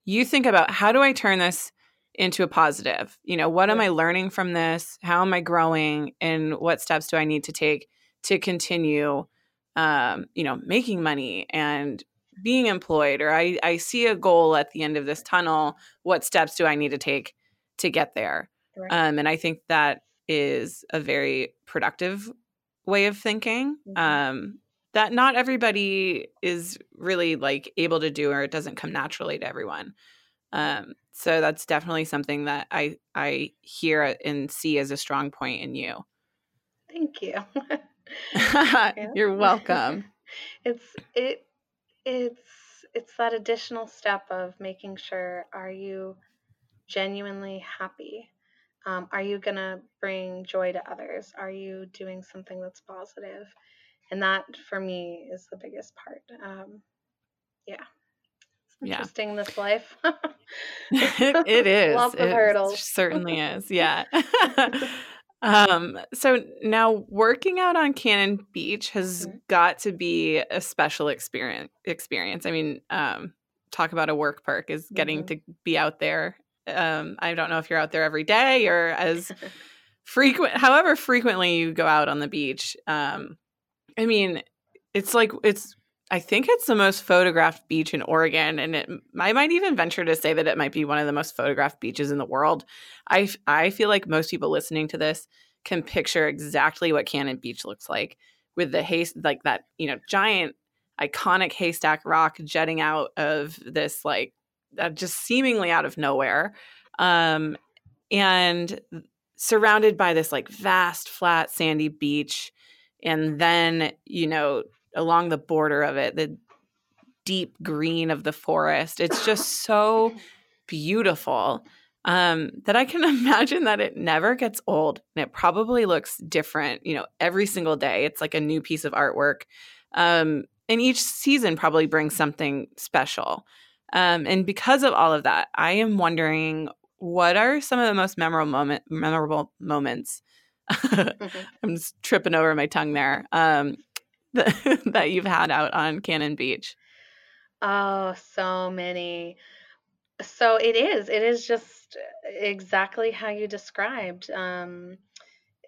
you think about how do I turn this into a positive? You know, what yeah. am I learning from this? How am I growing? And what steps do I need to take to continue, um, you know, making money and being employed? Or I, I see a goal at the end of this tunnel. What steps do I need to take to get there? Right. Um, and I think that is a very productive way of thinking mm-hmm. um, that not everybody is really like able to do or it doesn't come naturally to everyone. Um, so that's definitely something that i i hear and see as a strong point in you. Thank you. You're welcome. It's it it's it's that additional step of making sure are you genuinely happy Um, are you going to bring joy to others? Are you doing something that's positive? And that for me is the biggest part. Um, yeah. It's Yeah. interesting this life. it is. Lots of It hurdles. certainly is. Yeah. um, so now working out on Cannon Beach has Mhm. got to be a special experience experience. I mean, um, talk about a work perk is getting Mhm. to be out there. Um, I don't know if you're out there every day or as frequent however frequently you go out on the beach. Um, I mean, it's like it's I think it's the most photographed beach in Oregon, and it, I might even venture to say that it might be one of the most photographed beaches in the world. I I feel like most people listening to this can picture exactly what Cannon Beach looks like with the haste, like that, you know, giant, iconic haystack rock jetting out of this, like, uh, just seemingly out of nowhere, um, and surrounded by this like vast, flat, sandy beach, and then you know along the border of it, the deep green of the forest. It's just so beautiful um, that I can imagine that it never gets old and it probably looks different, you know, every single day. It's like a new piece of artwork. Um, and each season probably brings something special. Um, and because of all of that, I am wondering what are some of the most memorable moment memorable moments Mhm. I'm just tripping over my tongue there. Um, that, that you've had out on Cannon Beach. Oh, so many. So it is. It is just exactly how you described. Um,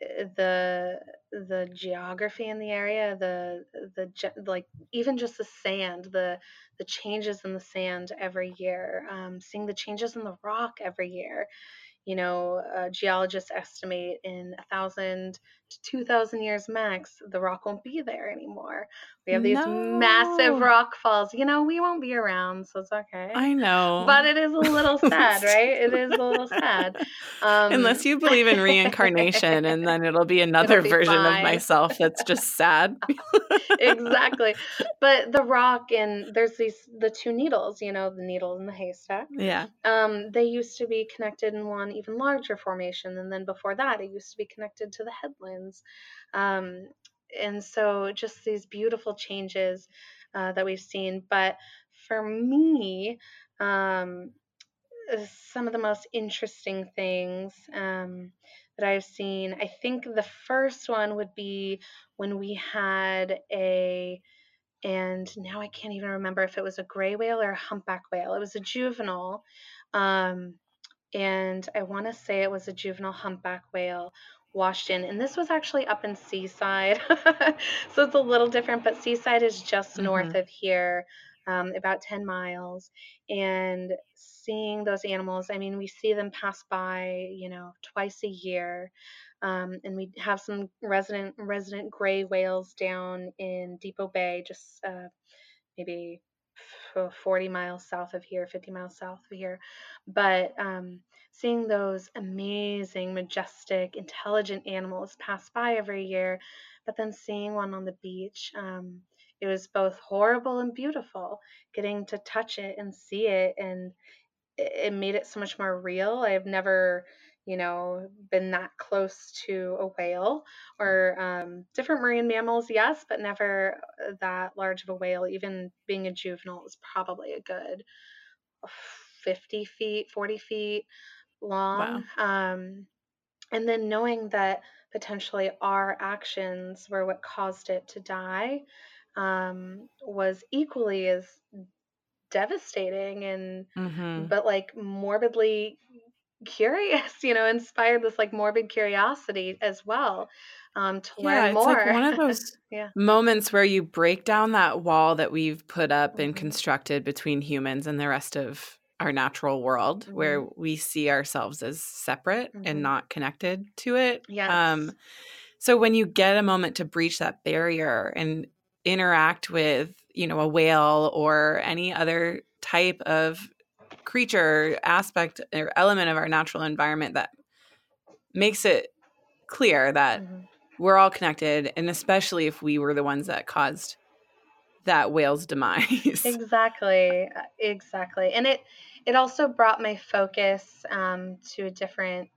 eh, the the geography in the area, the the like even just the sand, the the changes in the sand every year, um, seeing the changes in the rock every year. You know, uh, geologists estimate in a thousand to two thousand years max, the rock won't be there anymore. We have these massive rock falls. You know, we won't be around, so it's okay. I know. But it is a little sad, right? It is a little sad. Um, Unless you believe in reincarnation, and then it'll be another be version fine. of myself that's just sad. exactly. But the rock and there's these the two needles, you know, the needle and the haystack. yeah. Um, they used to be connected in one even larger formation, and then before that, it used to be connected to the headlands. Um, and so, just these beautiful changes uh, that we've seen. But for me, um, uh, some of the most interesting things um, that I've seen. I think the first one would be when we had a, and now I can't even remember if it was a gray whale or a humpback whale. It was a juvenile. Um, and I want to say it was a juvenile humpback whale washed in. And this was actually up in Seaside. so it's a little different, but Seaside is just north of here, um, about 10 miles. And seeing those animals, I mean, we see them pass by, you know, twice a year. Um, and we have some resident resident gray whales down in Depoe Bay, just uh, maybe 40 miles south of here, 50 miles south of here. But um, seeing those amazing, majestic, intelligent animals pass by every year, but then seeing one on the beach, um, it was both horrible and beautiful. Getting to touch it and see it, and it, made it so much more real. I've never, you know, been that close to a whale or um, different marine mammals, yes, but never uh, that large of a whale. Even being a juvenile is probably a good 50 feet, 40 feet long. Um, and then knowing that potentially our actions were what caused it to die um, was equally as devastating and hmm but like morbidly curious you know inspired this like morbid curiosity as well um to Yeah, learn it's more like one of those Yeah. moments where you break down that wall that we've put up and Mhm. constructed between humans and the rest of our natural world, where we see ourselves as separate Mhm. and not connected to it. yes Um, so when you get a moment to breach that barrier and interact with, you know, a whale or any other type of creature, aspect, or element of our natural environment that makes it clear that Mhm. we're all connected, and especially if we were the ones that caused that whale's demise. exactly uh, exactly and it it also brought my focus um to a different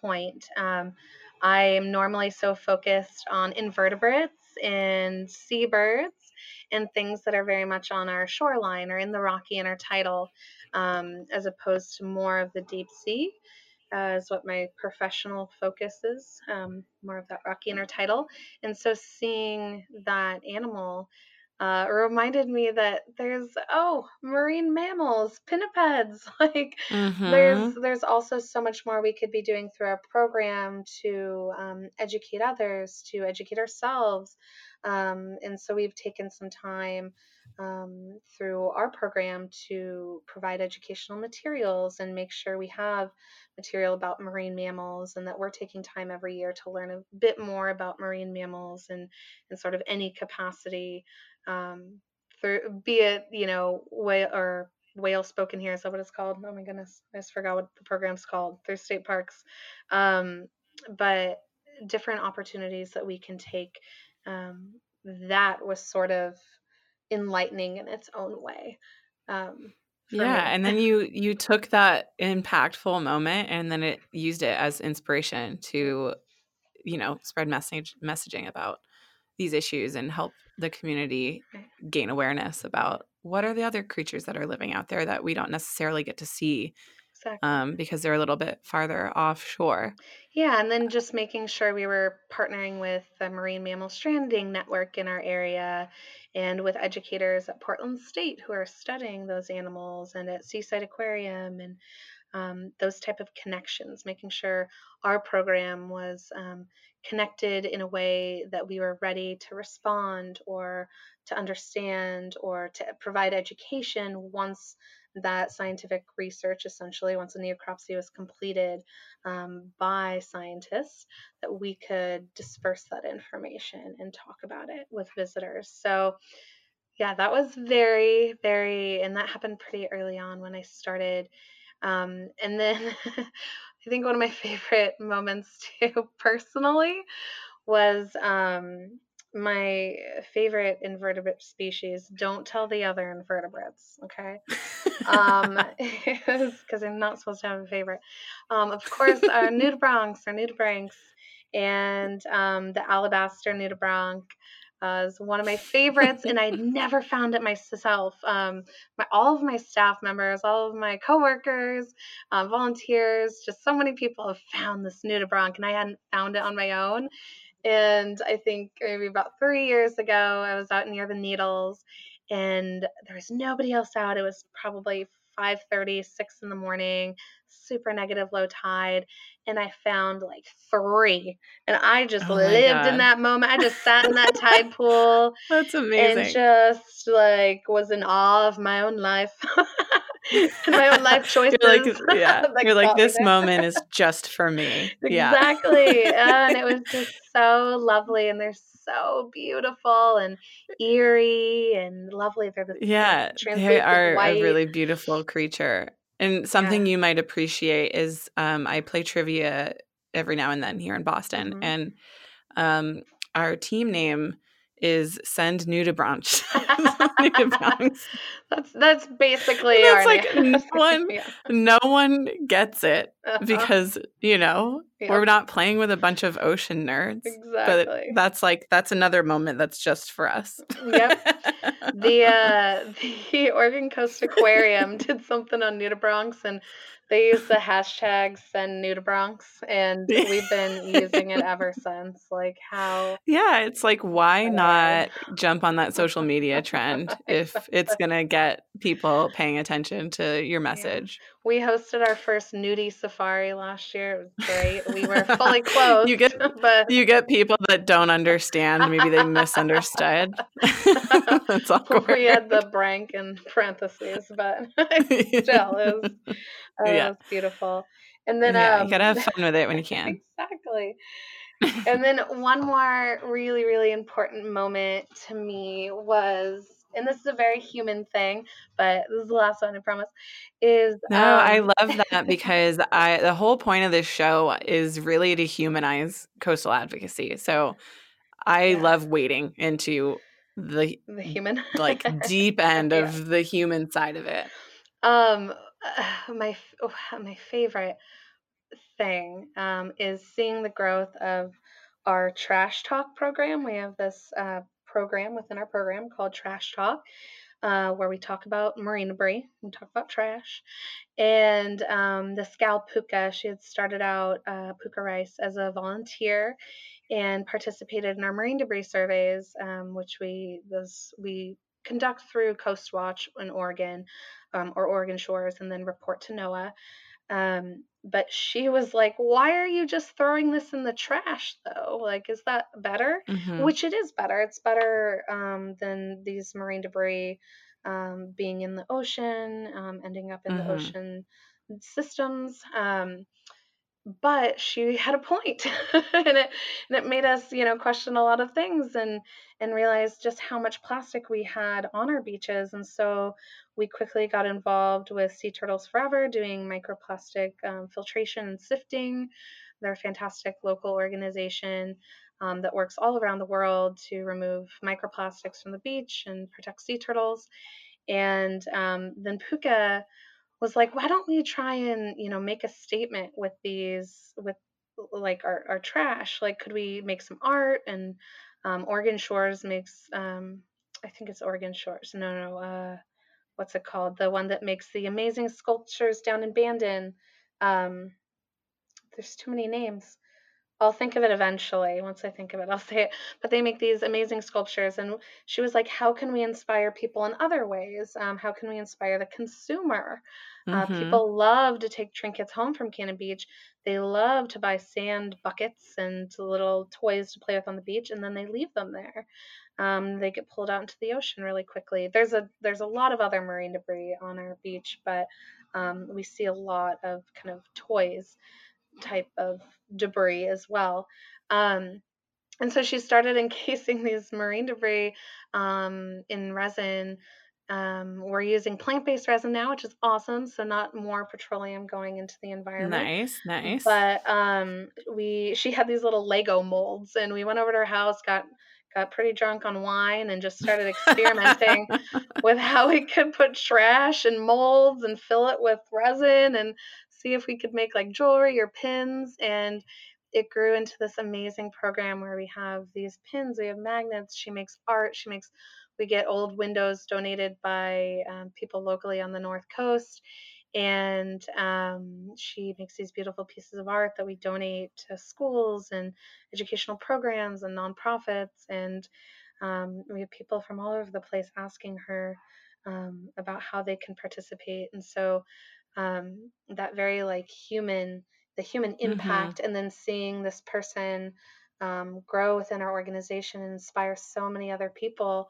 point. Um, I am normally so focused on invertebrates and seabirds and things that are very much on our shoreline or in the rocky intertidal, um, as opposed to more of the deep sea. Uh, is what my professional focus is, um, more of that rocky intertidal. And so seeing that animal uh, reminded me that there's oh marine mammals pinnipeds like Mm-hmm. there's there's also so much more we could be doing through our program to um, educate others to educate ourselves um, and so we've taken some time um, through our program to provide educational materials and make sure we have material about marine mammals and that we're taking time every year to learn a bit more about marine mammals and in sort of any capacity um, through be it you know whale or whale spoken here is that what it's called? Oh my goodness i just forgot what the program's called through state parks. Um, but different opportunities that we can take um, that was sort of enlightening in its own way um, Yeah, me. and then you you took that impactful moment and then it used it as inspiration to you know, spread message messaging about these issues and help the community gain awareness about what are the other creatures that are living out there that we don't necessarily get to see exactly. um, because they're a little bit farther offshore. Yeah, and then just making sure we were partnering with the Marine Mammal Stranding Network in our area and with educators at Portland State who are studying those animals and at Seaside Aquarium and um, those type of connections, making sure our program was um, connected in a way that we were ready to respond or to understand or to provide education once that scientific research essentially once a necropsy was completed um, by scientists that we could disperse that information and talk about it with visitors. So yeah that was very very and that happened pretty early on when i started um, and then i think one of my favorite moments too personally was um, my favorite invertebrate species don't tell the other invertebrates okay? Um because i'm not supposed to have a favorite. Um of course our nudibranchs or nudibranchs and um the alabaster nudibranch uh, is one of my favorites and i never found it myself. Um my all of my staff members all of my coworkers uh, volunteers just so many people have found this nudibranch and i hadn't found it on my own and i think maybe about three years ago i was out near the needles and there was nobody else out. It was probably 5:30, 6 in the morning, super negative low tide, and I found like three. And I just Oh lived in that moment. I just sat in that tide pool That's amazing. and just like was in awe of my own life. my own life choices. You're like, yeah, that you're like, this there." moment is just for me. Yeah. Exactly. and it was just so lovely and they're so beautiful and eerie and lovely. They're the Yeah, they are white. a really beautiful creature. And something you might appreciate is um, I play trivia every now and then here in Boston, Mhm. and um, our team name is Send Nudibranch. Nudibranchs. That's that's basically That's our like name. no one- yeah. no one gets it Uh-huh. because you know Yeah. we're not playing with a bunch of ocean nerds. But exactly. that's like that's another moment that's just for us. Yep. the uh, the Oregon Coast Aquarium did something on nudibranchs and they use the hashtag send nudibranchs and we've been using it ever since. Like how Yeah, it's like why not jump on that social media trend if it's gonna get people paying attention to your message? We hosted our first nudie safari last year. It was great. We were fully clothed. You get- but You get people that don't understand. Maybe they misunderstood. That's awkward. we had the brank in parentheses, but still it was, uh, Yeah. it was beautiful. And then yeah, um, you gotta have fun with it when you can. exactly. and then one more really, really important moment to me was, and this is a very human thing, but this is the last one, I promise. Is No, I um, love that because I the whole point of this show is really to humanize coastal advocacy. So I Yeah. love wading into the the human like deep end Yeah. of the human side of it. Um, uh, my oh, my favorite thing um, is seeing the growth of our Trash Talk program. We have this uh, program within our program called Trash Talk. Uh, where we talk about marine debris, and talk about trash. And um, this gal Puka, she had started out uh, Puka Rice as a volunteer and participated in our marine debris surveys, um, which we we conduct through Coast Watch in Oregon um, or Oregon Shores, and then report to NOAA. Um, but she was like, Why are you just throwing this in the trash though? Like, is that better? Mm-hmm. Which it is better. It's better um, than these marine debris um, being in the ocean, um, ending up in mm-hmm. the ocean systems. But she had a point and it and it made us you know question a lot of things and and realize just how much plastic we had on our beaches and so we quickly got involved with sea turtles forever doing microplastic um, filtration and sifting. They're a fantastic local organization um, that works all around the world to remove microplastics from the beach and protect sea turtles. And um, then puka was like, why don't we try and, you know, make a statement with these, with like our, our trash? Like, could we make some art? And um, Oregon Shores makes, um, I think it's Oregon Shores. No, no, uh, what's it called? The one that makes the amazing sculptures down in Bandon. Um, there's too many names. I'll think of it eventually. Once I think of it, I'll say it. But they make these amazing sculptures. And she was like, How can we inspire people in other ways? Um, how can we inspire the consumer? Uh, mm-hmm. People love to take trinkets home from Cannon Beach. They love to buy sand buckets and little toys to play with on the beach, and then they leave them there. Um, they get pulled out into the ocean really quickly. There's a there's a lot of other marine debris on our beach, but um, we see a lot of kind of toys type of debris as well. Um, and so she started encasing these marine debris um, in resin. Um, we're using plant-based resin now, which is awesome. So not more petroleum going into the environment. Nice, nice. But um, we she had these little Lego molds, and we went over to her house, got got pretty drunk on wine, and just started experimenting with how we could put trash and molds and fill it with resin and see if we could make like jewelry or pins and it grew into this amazing program where we have these pins we have magnets she makes art she makes we get old windows donated by um, people locally on the north coast and um, she makes these beautiful pieces of art that we donate to schools and educational programs and nonprofits and um, we have people from all over the place asking her um, about how they can participate and so um, that very like human the human mm-hmm. impact mm-hmm. and then seeing this person um, grow within our organization and inspire so many other people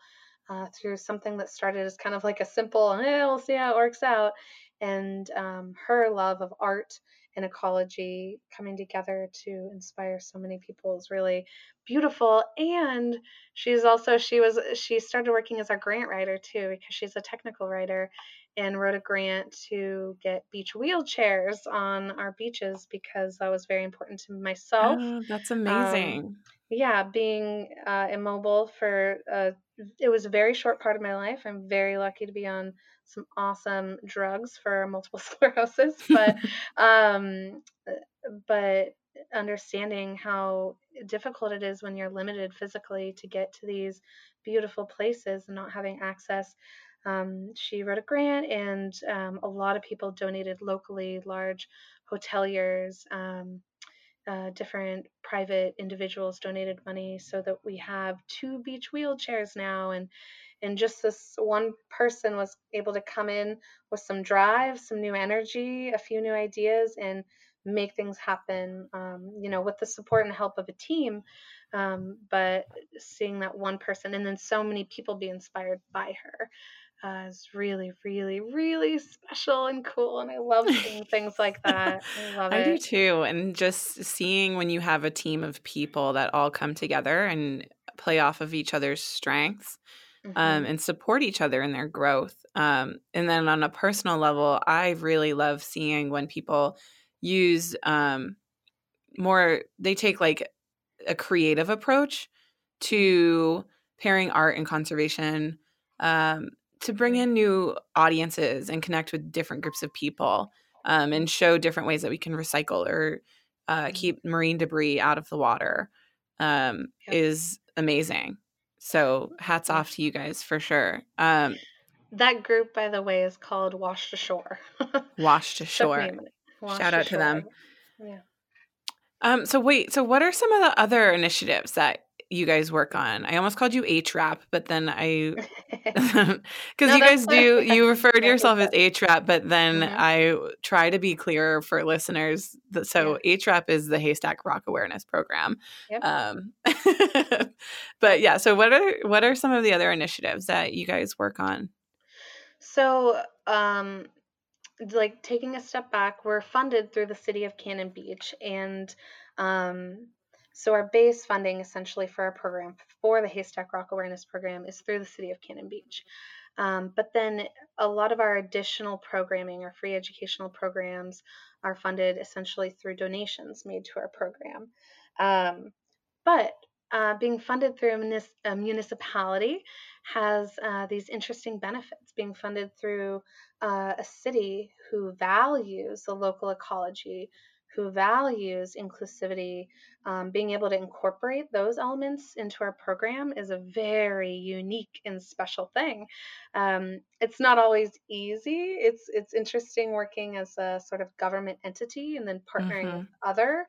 uh, through something that started as kind of like a simple eh, we'll see how it works out and um, her love of art and ecology coming together to inspire so many people is really beautiful and she's also she was she started working as our grant writer too because she's a technical writer and wrote a grant to get beach wheelchairs on our beaches because that was very important to myself. Oh, that's amazing. Um, yeah, being uh, immobile for uh, it was a very short part of my life. I'm very lucky to be on some awesome drugs for multiple sclerosis, but um, but understanding how difficult it is when you're limited physically to get to these beautiful places and not having access um, she wrote a grant, and um, a lot of people donated locally, large hoteliers, um, uh, different private individuals donated money so that we have two beach wheelchairs now. And and just this one person was able to come in with some drive, some new energy, a few new ideas, and make things happen. Um, you know, with the support and help of a team. Um, but seeing that one person and then so many people be inspired by her uh, is really, really, really special and cool. And I love seeing things like that. I love I it. do too. And just seeing when you have a team of people that all come together and play off of each other's strengths um, mm-hmm. um, and support each other in their growth. Um, and then on a personal level, I really love seeing when people use um, more, they take like a creative approach to pairing art and conservation um, to bring in new audiences and connect with different groups of people. um, and show different ways that we can recycle or uh, Mm-hmm. keep marine debris out of the water um, Yep. is amazing. So hats off to you guys for sure. Um, That group, by the way, is called Washed Ashore. Washed Ashore. to Took shore. me a minute. Wash Shout out to them. Yeah. Um, so wait, so what are some of the other initiatives that you guys work on? I almost called you HRAP, but then I because No, you guys do you refer to yourself as it's HRAP, but then Mhm. I try to be clearer for listeners. That, so HRAP is the Haystack Rock Awareness Program. Yep. Um, but yeah, so what are what are some of the other initiatives that you guys work on? So, um, like taking a step back, we're funded through the city of Cannon Beach, and um, so our base funding essentially for our program for the Haystack Rock Awareness Program is through the city of Cannon Beach. Um, but then a lot of our additional programming, our free educational programs, are funded essentially through donations made to our program. Um, but uh, being funded through a, munis- a municipality has uh, these interesting benefits. Being funded through uh, a city who values the local ecology, who values inclusivity, um, being able to incorporate those elements into our program is a very unique and special thing. Um, it's not always easy. It's it's interesting working as a sort of government entity and then partnering Mhm. with other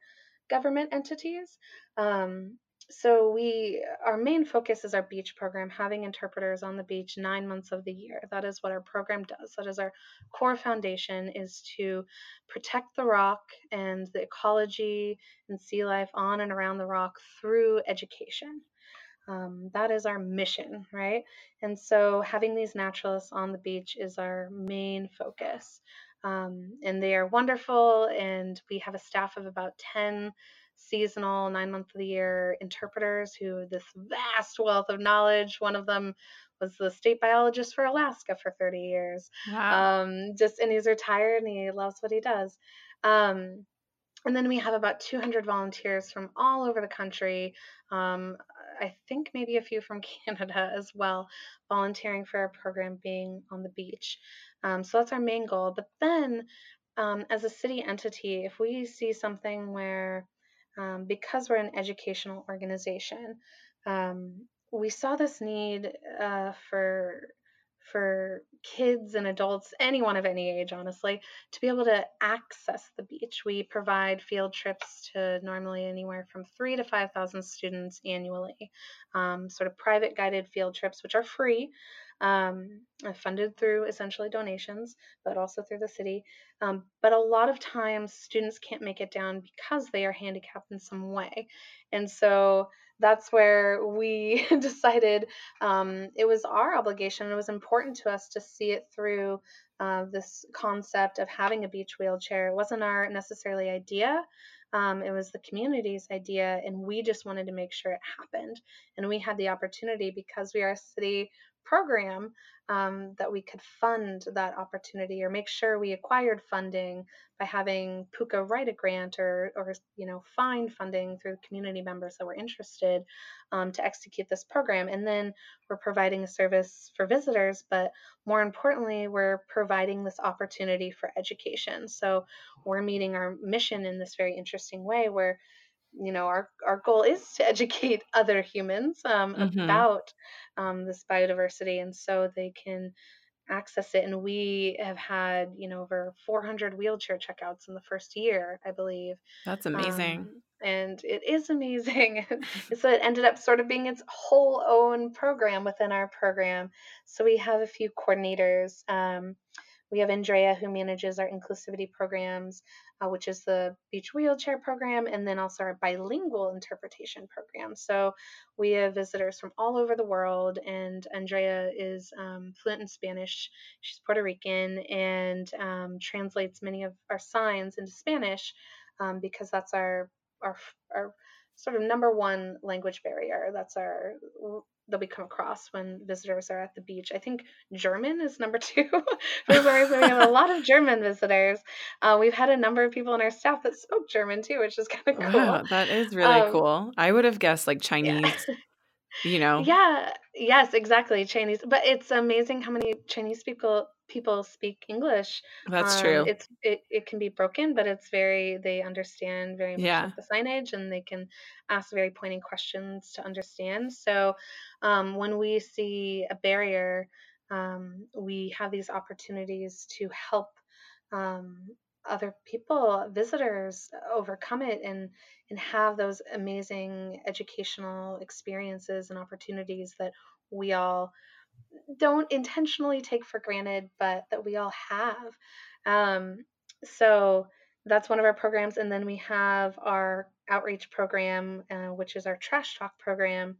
government entities. Um, so we our main focus is our beach program having interpreters on the beach nine months of the year. That is what our program does. That is our core foundation is to protect the rock and the ecology and sea life on and around the rock through education. Um, that is our mission right? And so having these naturalists on the beach is our main focus. Um, and they are wonderful and we have a staff of about 10 seasonal nine month of the year interpreters who have this vast wealth of knowledge one of them was the state biologist for alaska for 30 years Wow. um, just and he's retired and he loves what he does um, and then we have about 200 volunteers from all over the country um, i think maybe a few from canada as well volunteering for our program being on the beach um, so that's our main goal but then um, as a city entity if we see something where um, because we're an educational organization um, we saw this need uh, for for kids and adults, anyone of any age, honestly, to be able to access the beach. We provide field trips to normally anywhere from three to 5,000 students annually, um, sort of private guided field trips, which are free, um, funded through essentially donations, but also through the city. Um, but a lot of times students can't make it down because they are handicapped in some way. And so that's where we decided um, it was our obligation. It was important to us to see it through uh, this concept of having a beach wheelchair. It wasn't our necessarily idea. Um, it was the community's idea, and we just wanted to make sure it happened. And we had the opportunity because we are a city program um, that we could fund that opportunity or make sure we acquired funding by having Puka write a grant or, or you know, find funding through community members that were interested um, to execute this program. And then we're providing a service for visitors, but more importantly, we're providing this opportunity for education. So we're meeting our mission in this very interesting way where you know our, our goal is to educate other humans um, Mhm. about um, this biodiversity and so they can access it and we have had you know over 400 wheelchair checkouts in the first year i believe That's amazing. um, and it is amazing. so it ended up sort of being its whole own program within our program. So we have a few coordinators. Um, we have Andrea who manages our inclusivity programs, uh, which is the beach wheelchair program, and then also our bilingual interpretation program. So we have visitors from all over the world, and Andrea is um, fluent in Spanish. She's Puerto Rican and um, translates many of our signs into Spanish um, because that's our our our sort of number one language barrier. That's our that we come across when visitors are at the beach. I think German is number two. we have a lot of German visitors. Uh, we've had a number of people on our staff that spoke German too, which is kind of cool. Wow, that is really Um, cool. I would have guessed like Chinese, you know. Yeah, yes, exactly. Chinese. But it's amazing how many Chinese people people speak English. That's Um, true. it's it, it can be broken, but it's very they understand very much Yeah. the signage and they can ask very pointing questions to understand. So um, when we see a barrier, um, we have these opportunities to help um, other people, visitors, overcome it and and have those amazing educational experiences and opportunities that we all don't intentionally take for granted, but that we all have. Um, so that's one of our programs. And then we have our outreach program, uh, which is our trash talk program,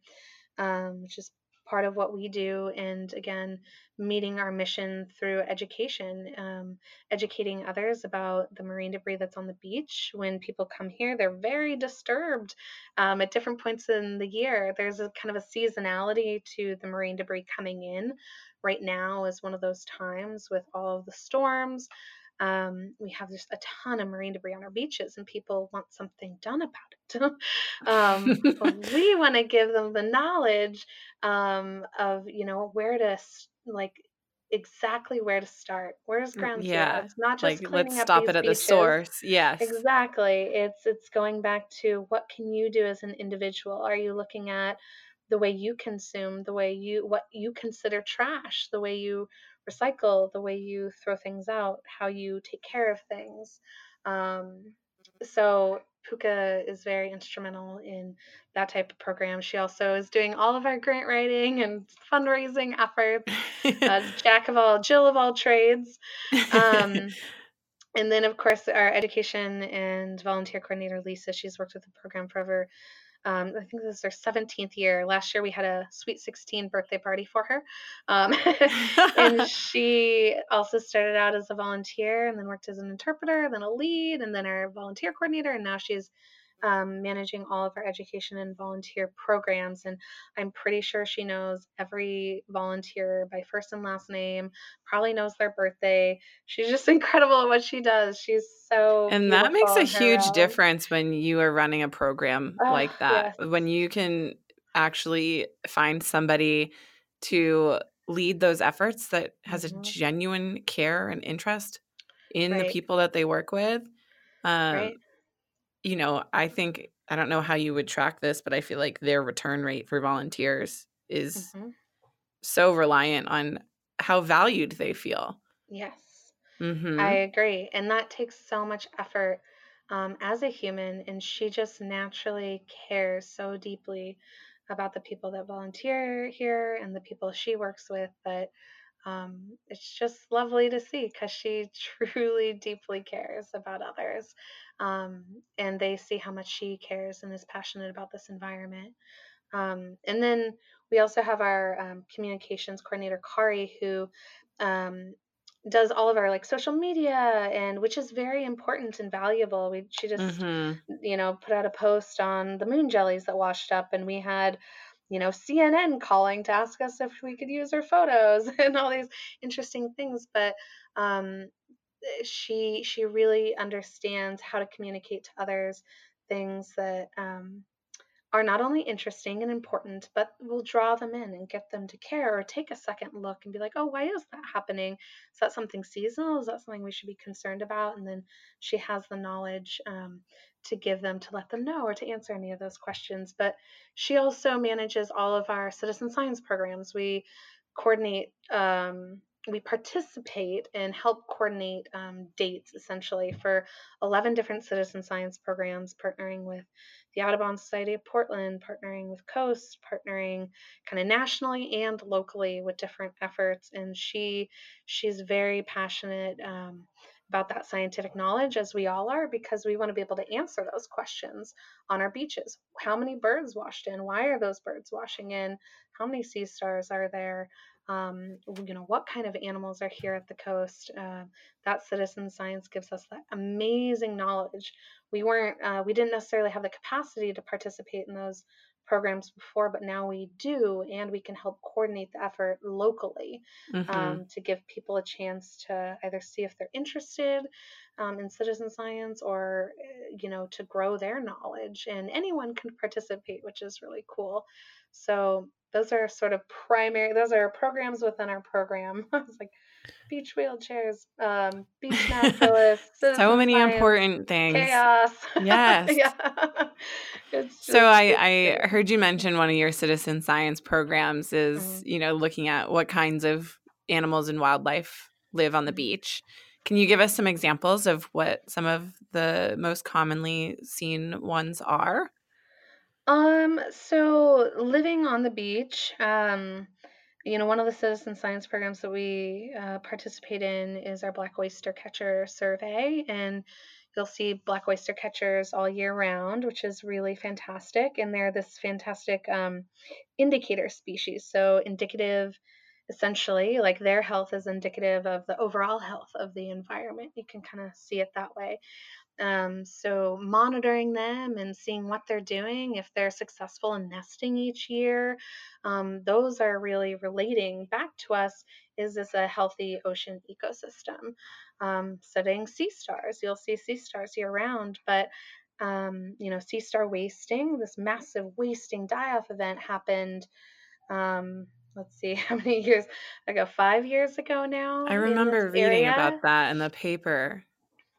um, which is part of what we do. And again, meeting our mission through education, um, educating others about the marine debris that's on the beach. When people come here, they're very disturbed um, at different points in the year. There's a kind of a seasonality to the marine debris coming in. Right now is one of those times with all of the storms. Um, we have just a ton of marine debris on our beaches, and people want something done about it. um, we want to give them the knowledge um, of you know where to like exactly where to start. Where's ground zero? yeah. It's not just Like cleaning let's up stop it at the source. Yes. Exactly. It's it's going back to what can you do as an individual? Are you looking at the way you consume, the way you what you consider trash, the way you recycle, the way you throw things out, how you take care of things. Um, so Puka is very instrumental in that type of program. She also is doing all of our grant writing and fundraising efforts. Uh, jack of all, Jill of all trades. Um, and then, of course, our education and volunteer coordinator, Lisa, she's worked with the program for over, um, I think this is her 17th year. Last year, we had a sweet 16 birthday party for her. Um, and she also started out as a volunteer and then worked as an interpreter, then a lead, and then our volunteer coordinator. And now she's um, managing all of our education and volunteer programs. And I'm pretty sure she knows every volunteer by first and last name, probably knows their birthday. She's just incredible at what she does. She's so and that makes a beautiful in her huge own- difference when you are running a program Oh, like that. yes. When you can actually find somebody to lead those efforts that has a Mhm. genuine care and interest in the people that they work with. Um, Right. You know, I think, I don't know how you would track this, but I feel like their return rate for volunteers is Mhm. so reliant on how valued they feel. Yes. hmm I agree. And that takes so much effort um, as a human. And she just naturally cares so deeply about the people that volunteer here and the people she works with that um, it's just lovely to see because she truly deeply cares about others. Um, and they see how much she cares and is passionate about this environment. Um, and then we also have our um, communications coordinator, Kari, who um, does all of our like social media and which is very important and valuable. We she just hmm you know put out a post on the moon jellies that washed up, and we had you know CNN calling to ask us if we could use her photos and all these interesting things. But um, she she really understands how to communicate to others things that um, are not only interesting and important, but will draw them in and get them to care or take a second look and be like, oh, why is that happening? Is that something seasonal? Is that something we should be concerned about? And then she has the knowledge um, to give them to let them know or to answer any of those questions. But she also manages all of our citizen science programs. We coordinate. Um, we participate and help coordinate um, dates essentially for 11 different citizen science programs, partnering with the Audubon Society of Portland, partnering with COASST, partnering kind of nationally and locally with different efforts. And she she's very passionate um, about that scientific knowledge, as we all are, because we want to be able to answer those questions on our beaches. How many birds washed in? Why are those birds washing in? How many sea stars are there? Um, you know, what kind of animals are here at the coast? Uh, that citizen science gives us that amazing knowledge we weren't uh, we didn't necessarily have the capacity to participate in those programs before but now we do and we can help coordinate the effort locally hmm um, to give people a chance to either see if they're interested um, in citizen science or uh, you know to grow their knowledge and anyone can participate which is really cool. So those are sort of primary those are programs within our program. It's like beach wheelchairs, um, beach naturalists. so many science, important things. Chaos. Yes. yeah. Just, so I, I heard you mention one of your citizen science programs is, mm-hmm. you know, looking at what kinds of animals and wildlife live on the mm-hmm. beach. Can you give us some examples of what some of the most commonly seen ones are? Um, so living on the beach, um, you know, one of the citizen science programs that we uh, participate in is our black oyster catcher survey, and you'll see black oyster catchers all year round, which is really fantastic. And they're this fantastic um, indicator species, so indicative, essentially, like their health is indicative of the overall health of the environment. You can kind of see it that way. Um, so monitoring them and seeing what they're doing, if they're successful in nesting each year, um, those are really relating back to us. Is this a healthy ocean ecosystem? Um, studying sea stars, you'll see sea stars year round, but um, you know, sea star wasting, this massive wasting die-off event happened. Um, let's see how many years ago, five years ago now. I remember reading area. about that in the paper.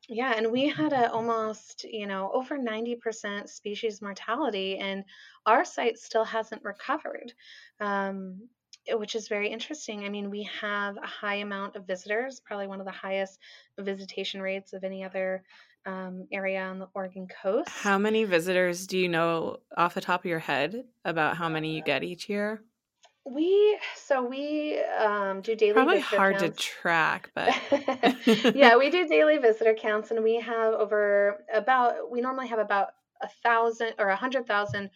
Yeah, and we had a almost, you know, over 90% species mortality, and our site still hasn't recovered, um, eh, which is very interesting. I mean, we have a high amount of visitors, probably one of the highest visitation rates of any other um, area on the Oregon coast. How many visitors do you know off the top of your head about how many you get each year? We so we um, do daily probably visitor hard counts. to track, but yeah, we do daily visitor counts, and we have over about we normally have about a thousand or a hundred thousand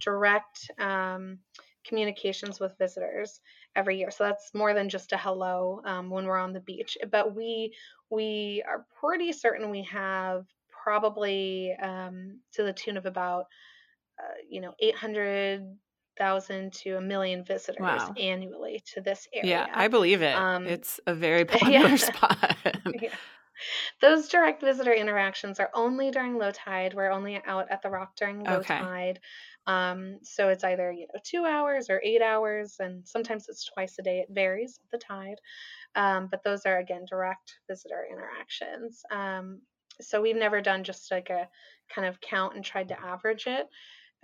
direct um, communications with visitors every year. So that's more than just a hello um, when we're on the beach. But we we are pretty certain we have probably um, to the tune of about uh, you know 800 thousand to a million visitors wow. annually to this area. Yeah, I believe it. Um, it's a very popular yeah. spot. yeah. Those direct visitor interactions are only during low tide. We're only out at the rock during low okay. tide. Um, so it's either you know two hours or eight hours, and sometimes it's twice a day. It varies with the tide. Um, but those are again direct visitor interactions. Um, so we've never done just like a kind of count and tried to average it.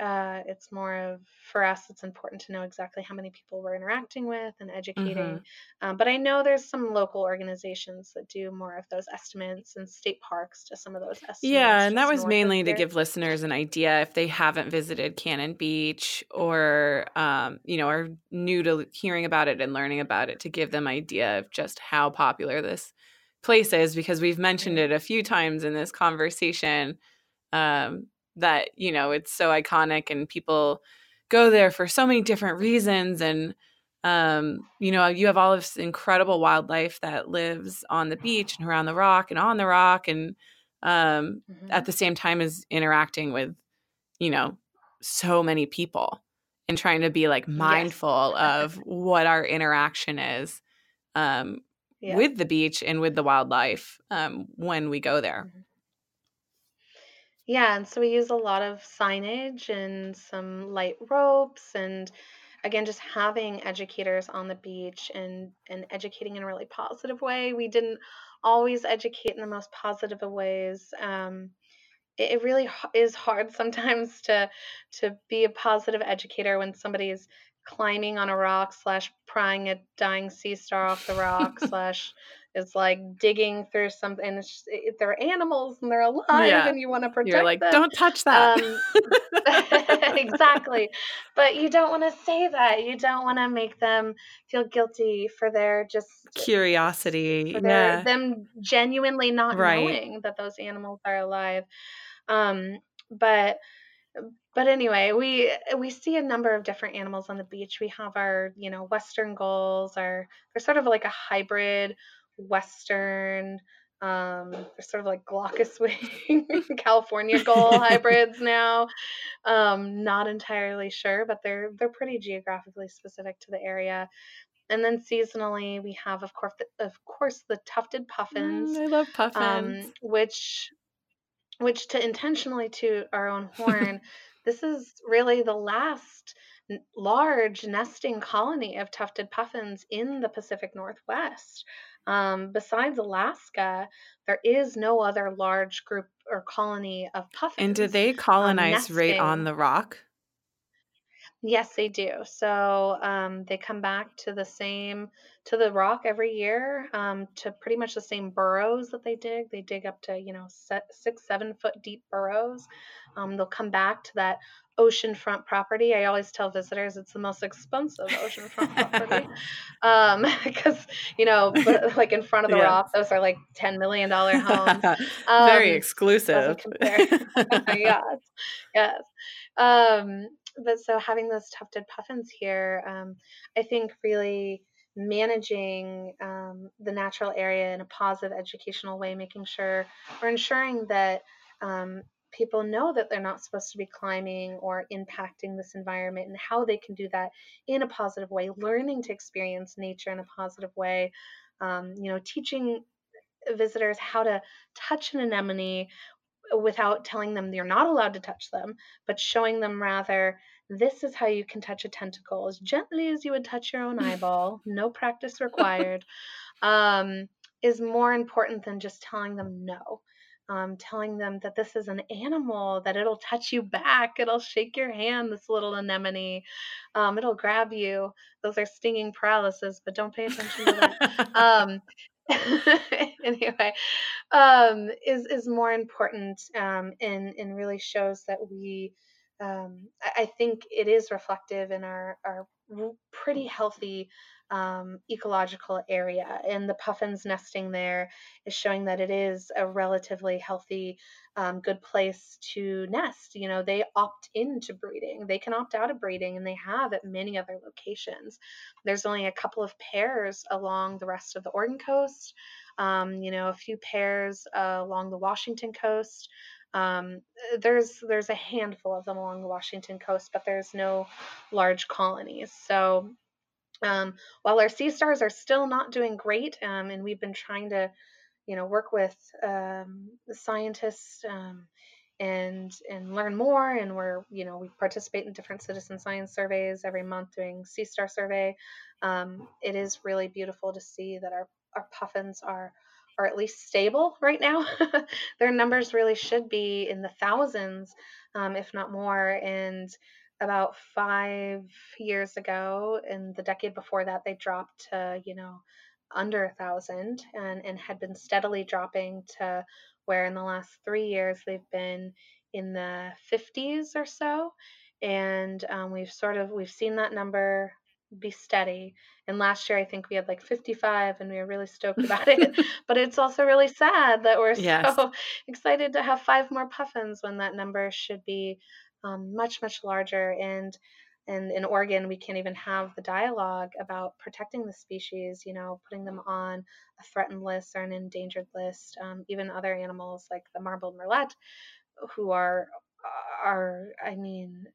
Uh, it's more of for us it's important to know exactly how many people we're interacting with and educating mm-hmm. um, but i know there's some local organizations that do more of those estimates and state parks to some of those estimates yeah and that was mainly to give listeners an idea if they haven't visited cannon beach or um, you know are new to hearing about it and learning about it to give them idea of just how popular this place is because we've mentioned it a few times in this conversation um, that you know it's so iconic and people go there for so many different reasons and um, you know you have all this incredible wildlife that lives on the beach and around the rock and on the rock and um, mm-hmm. at the same time as interacting with you know so many people and trying to be like mindful yes. of what our interaction is um, yeah. with the beach and with the wildlife um, when we go there. Mm-hmm. Yeah, and so we use a lot of signage and some light ropes and again just having educators on the beach and and educating in a really positive way. We didn't always educate in the most positive of ways. Um, it, it really is hard sometimes to to be a positive educator when somebody is climbing on a rock slash prying a dying sea star off the rock slash is like digging through something. And it, they're animals and they're alive, yeah. and you want to protect You're like, them. don't touch that. Um, exactly, but you don't want to say that. You don't want to make them feel guilty for their just curiosity. For their, yeah. them genuinely not right. knowing that those animals are alive. Um, but but anyway, we we see a number of different animals on the beach. We have our, you know, western gulls, our they're sort of like a hybrid western um sort of like glaucous wing california gull hybrids now. Um not entirely sure but they're they're pretty geographically specific to the area. And then seasonally we have of course the, of course the tufted puffins mm, i love puffins. um, which which to intentionally to our own horn this is really the last large nesting colony of tufted puffins in the Pacific Northwest. Um, besides Alaska, there is no other large group or colony of puffins. And do they um, colonize right on the rock? Yes, they do. So um, they come back to the same to the rock every year um, to pretty much the same burrows that they dig. They dig up to you know six, seven foot deep burrows. Um, they'll come back to that oceanfront property. I always tell visitors it's the most expensive oceanfront property um, because you know, like in front of the Yeah. rock, those are like ten million dollar homes. Very Um, exclusive. doesn't compare. yes, yes. Um, but so having those tufted puffins here, um, I think really managing um, the natural area in a positive educational way, making sure or ensuring that um, people know that they're not supposed to be climbing or impacting this environment and how they can do that in a positive way, learning to experience nature in a positive way. Um, you know, teaching visitors how to touch an anemone without telling them you're not allowed to touch them, but showing them rather this is how you can touch a tentacle as gently as you would touch your own eyeball, no practice required, um, is more important than just telling them no. Um, telling them that this is an animal, that it'll touch you back, it'll shake your hand, this little anemone, um, it'll grab you. Those are stinging paralysis, but don't pay attention to that. Um, anyway, um, is is more important um, and and really shows that we. Um, I, think it is reflective in our our pretty healthy um, ecological area, and the puffins nesting there is showing that it is a relatively healthy, um, good place to nest. You know, they opt into breeding. They can opt out of breeding, and they have at many other locations. There's only a couple of pairs along the rest of the Oregon coast um, you know, a few pairs uh, along the Washington coast. Um, there's there's a handful of them along the Washington coast, but there's no large colonies. So um, while our sea stars are still not doing great, um, and we've been trying to, you know, work with um, the scientists um, and and learn more, and we're you know we participate in different citizen science surveys every month doing sea star survey. Um, it is really beautiful to see that our our puffins are are at least stable right now. Their numbers really should be in the thousands, um, if not more. And about five years ago, and the decade before that, they dropped to you know under a thousand, and and had been steadily dropping to where in the last three years they've been in the 50s or so. And um, we've sort of we've seen that number be steady and last year, I think we had like 55 and we were really stoked about it. but it's also really sad that we're Yes. so excited to have five more puffins when that number should be um, much, much larger. And and in Oregon, we can't even have the dialogue about protecting the species, you know, putting them on a threatened list or an endangered list. Um, even other animals like the marbled murrelet, who are are I mean,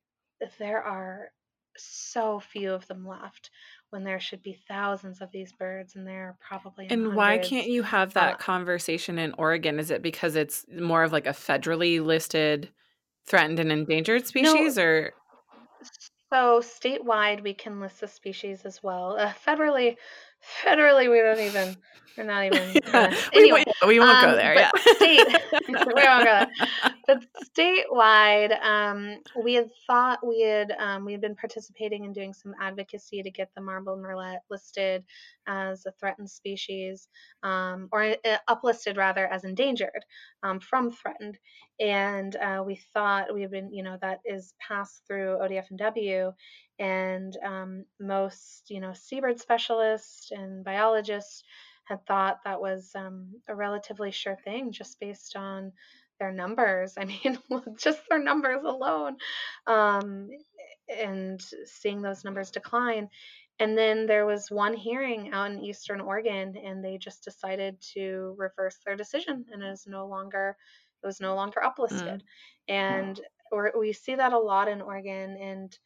there are so few of them left when there should be thousands of these birds and there are probably And why can't you have Uh, that conversation in Oregon? Is it because it's more of like a federally listed threatened and endangered no, species or so statewide we can list the species as well. Uh, federally, federally we don't even we're not even gonna we, won't- we won't go Um, there, yeah. state But statewide, um, we had thought we had um, we had been participating in doing some advocacy to get the marble murrelet listed as a threatened species, um, or uh, uplisted rather as endangered um, from threatened. And uh, we thought we had been, you know, that is passed through ODF and W, and um, most, you know, seabird specialists and biologists had thought that was um, a relatively sure thing just based on their numbers. I mean, just their numbers alone, um, and seeing those numbers decline. And then there was one hearing out in Eastern Oregon, and they just decided to reverse their decision, and it is no longer it was no longer Mm. uplisted. And or we see that a lot in Oregon, and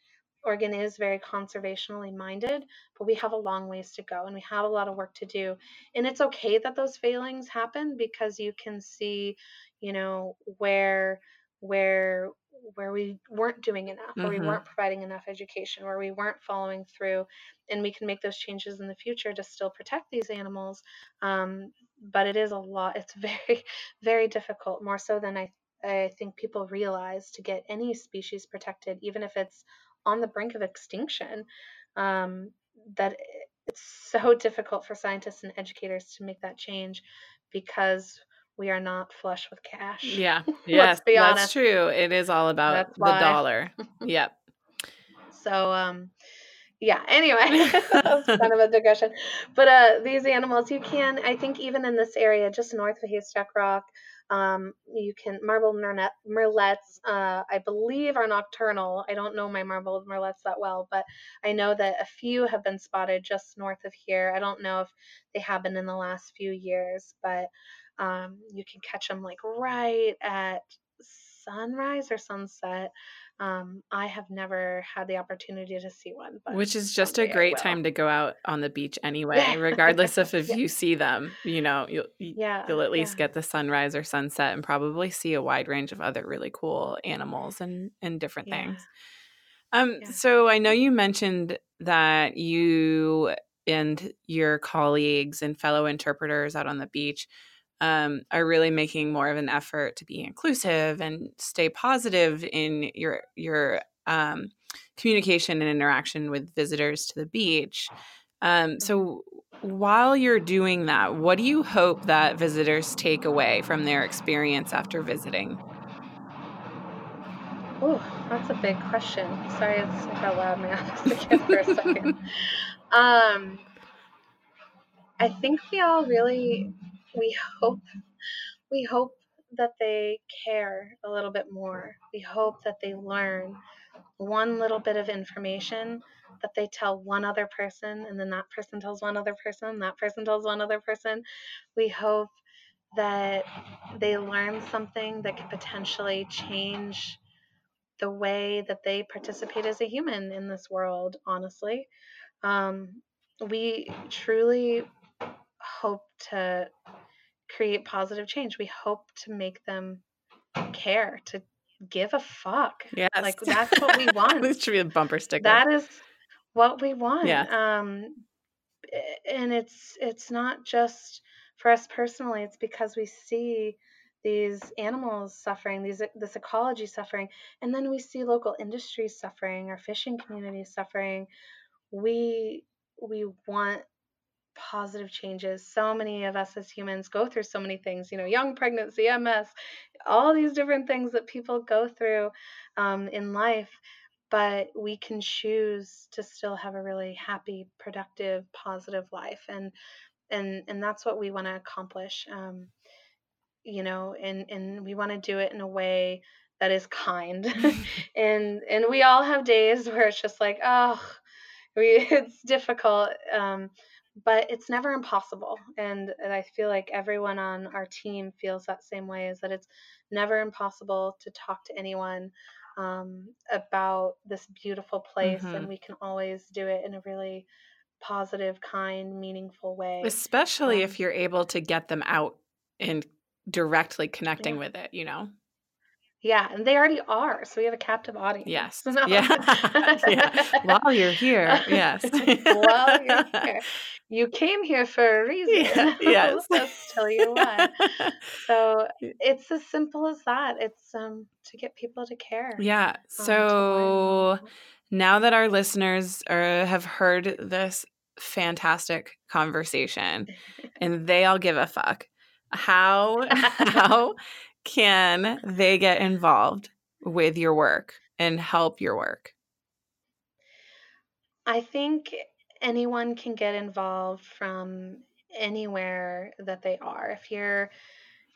Oregon is very conservationally minded, but we have a long ways to go and we have a lot of work to do. And it's okay that those failings happen because you can see, you know, where where where we weren't doing enough, where we Mhm. weren't providing enough education, where we weren't following through, and we can make those changes in the future to still protect these animals. Um, but it is a lot. It's very, very difficult, more so than I I think people realize to get any species protected, even if it's on the brink of extinction. Um, that it's so difficult for scientists and educators to make that change because we are not flush with cash. Yeah. Let's Yes, that's true. It is all about That's the why. dollar. Yep. So um yeah, anyway, that's kind of a digression. But uh these animals you can I think even in this area just north of Haystack Rock, um you can marble murrelet, murrelets uh I believe are nocturnal. I don't know my marbled murrelets that well, but I know that a few have been spotted just north of here. I don't know if they have been in the last few years, but um you can catch them like right at sunrise or sunset um, I have never had the opportunity to see one, but Which is just a great time to go out on the beach anyway, Yeah. regardless of if Yeah. you see them. You know, you'll Yeah, you'll at least get the sunrise or sunset and probably see a wide range of other really cool animals and and different things. Um, so I know you mentioned that you and your colleagues and fellow interpreters out on the beach um, are really making more of an effort to be inclusive and stay positive in your your um, communication and interaction with visitors to the beach. Um, so while you're doing that, what do you hope that visitors take away from their experience after visiting? Oh, that's a big question. Sorry, it's like out loud in my office again for a second. Um, I think we all really we hope we hope that they care a little bit more. We hope that they learn one little bit of information that they tell one other person and then that person tells one other person, that person tells one other person. We hope that they learn something that could potentially change the way that they participate as a human in this world, honestly. Um, we truly hope to create positive change. We hope to make them care, to give a fuck. Yes, Like that's what we want. this should be a bumper sticker. That is what we want. Yeah. Um, and it's it's not just for us personally. It's because we see these animals suffering, these this ecology suffering, and then we see local industries suffering, our fishing communities suffering. We we want positive changes. So many of us as humans go through so many things, you know, young pregnancy, MS, all these different things that people go through um, in life. But we can choose to still have a really happy, productive, positive life, and and and that's what we want to accomplish. Um, you know, and and we want to do it in a way that is kind, and and we all have days where it's just like, oh, we it's difficult um, but it's never impossible and, and i feel like everyone on our team feels that same way is that it's never impossible to talk to anyone um, about this beautiful place Mhm. and we can always do it in a really positive kind meaningful way Especially Um, if you're able to get them out and directly connecting Yeah. with it, you know? Yeah and they already are so we have a captive audience Yes. Yeah. yeah. While you're here, yes. While you're here. you came here for a reason Yeah, yes. let us tell you why So it's as simple as that. It's um to get people to care. yeah. um, So now that our listeners are, have heard this fantastic conversation and they all give a fuck, how how can they get involved with your work and help your work? I think anyone can get involved from anywhere that they are. If you're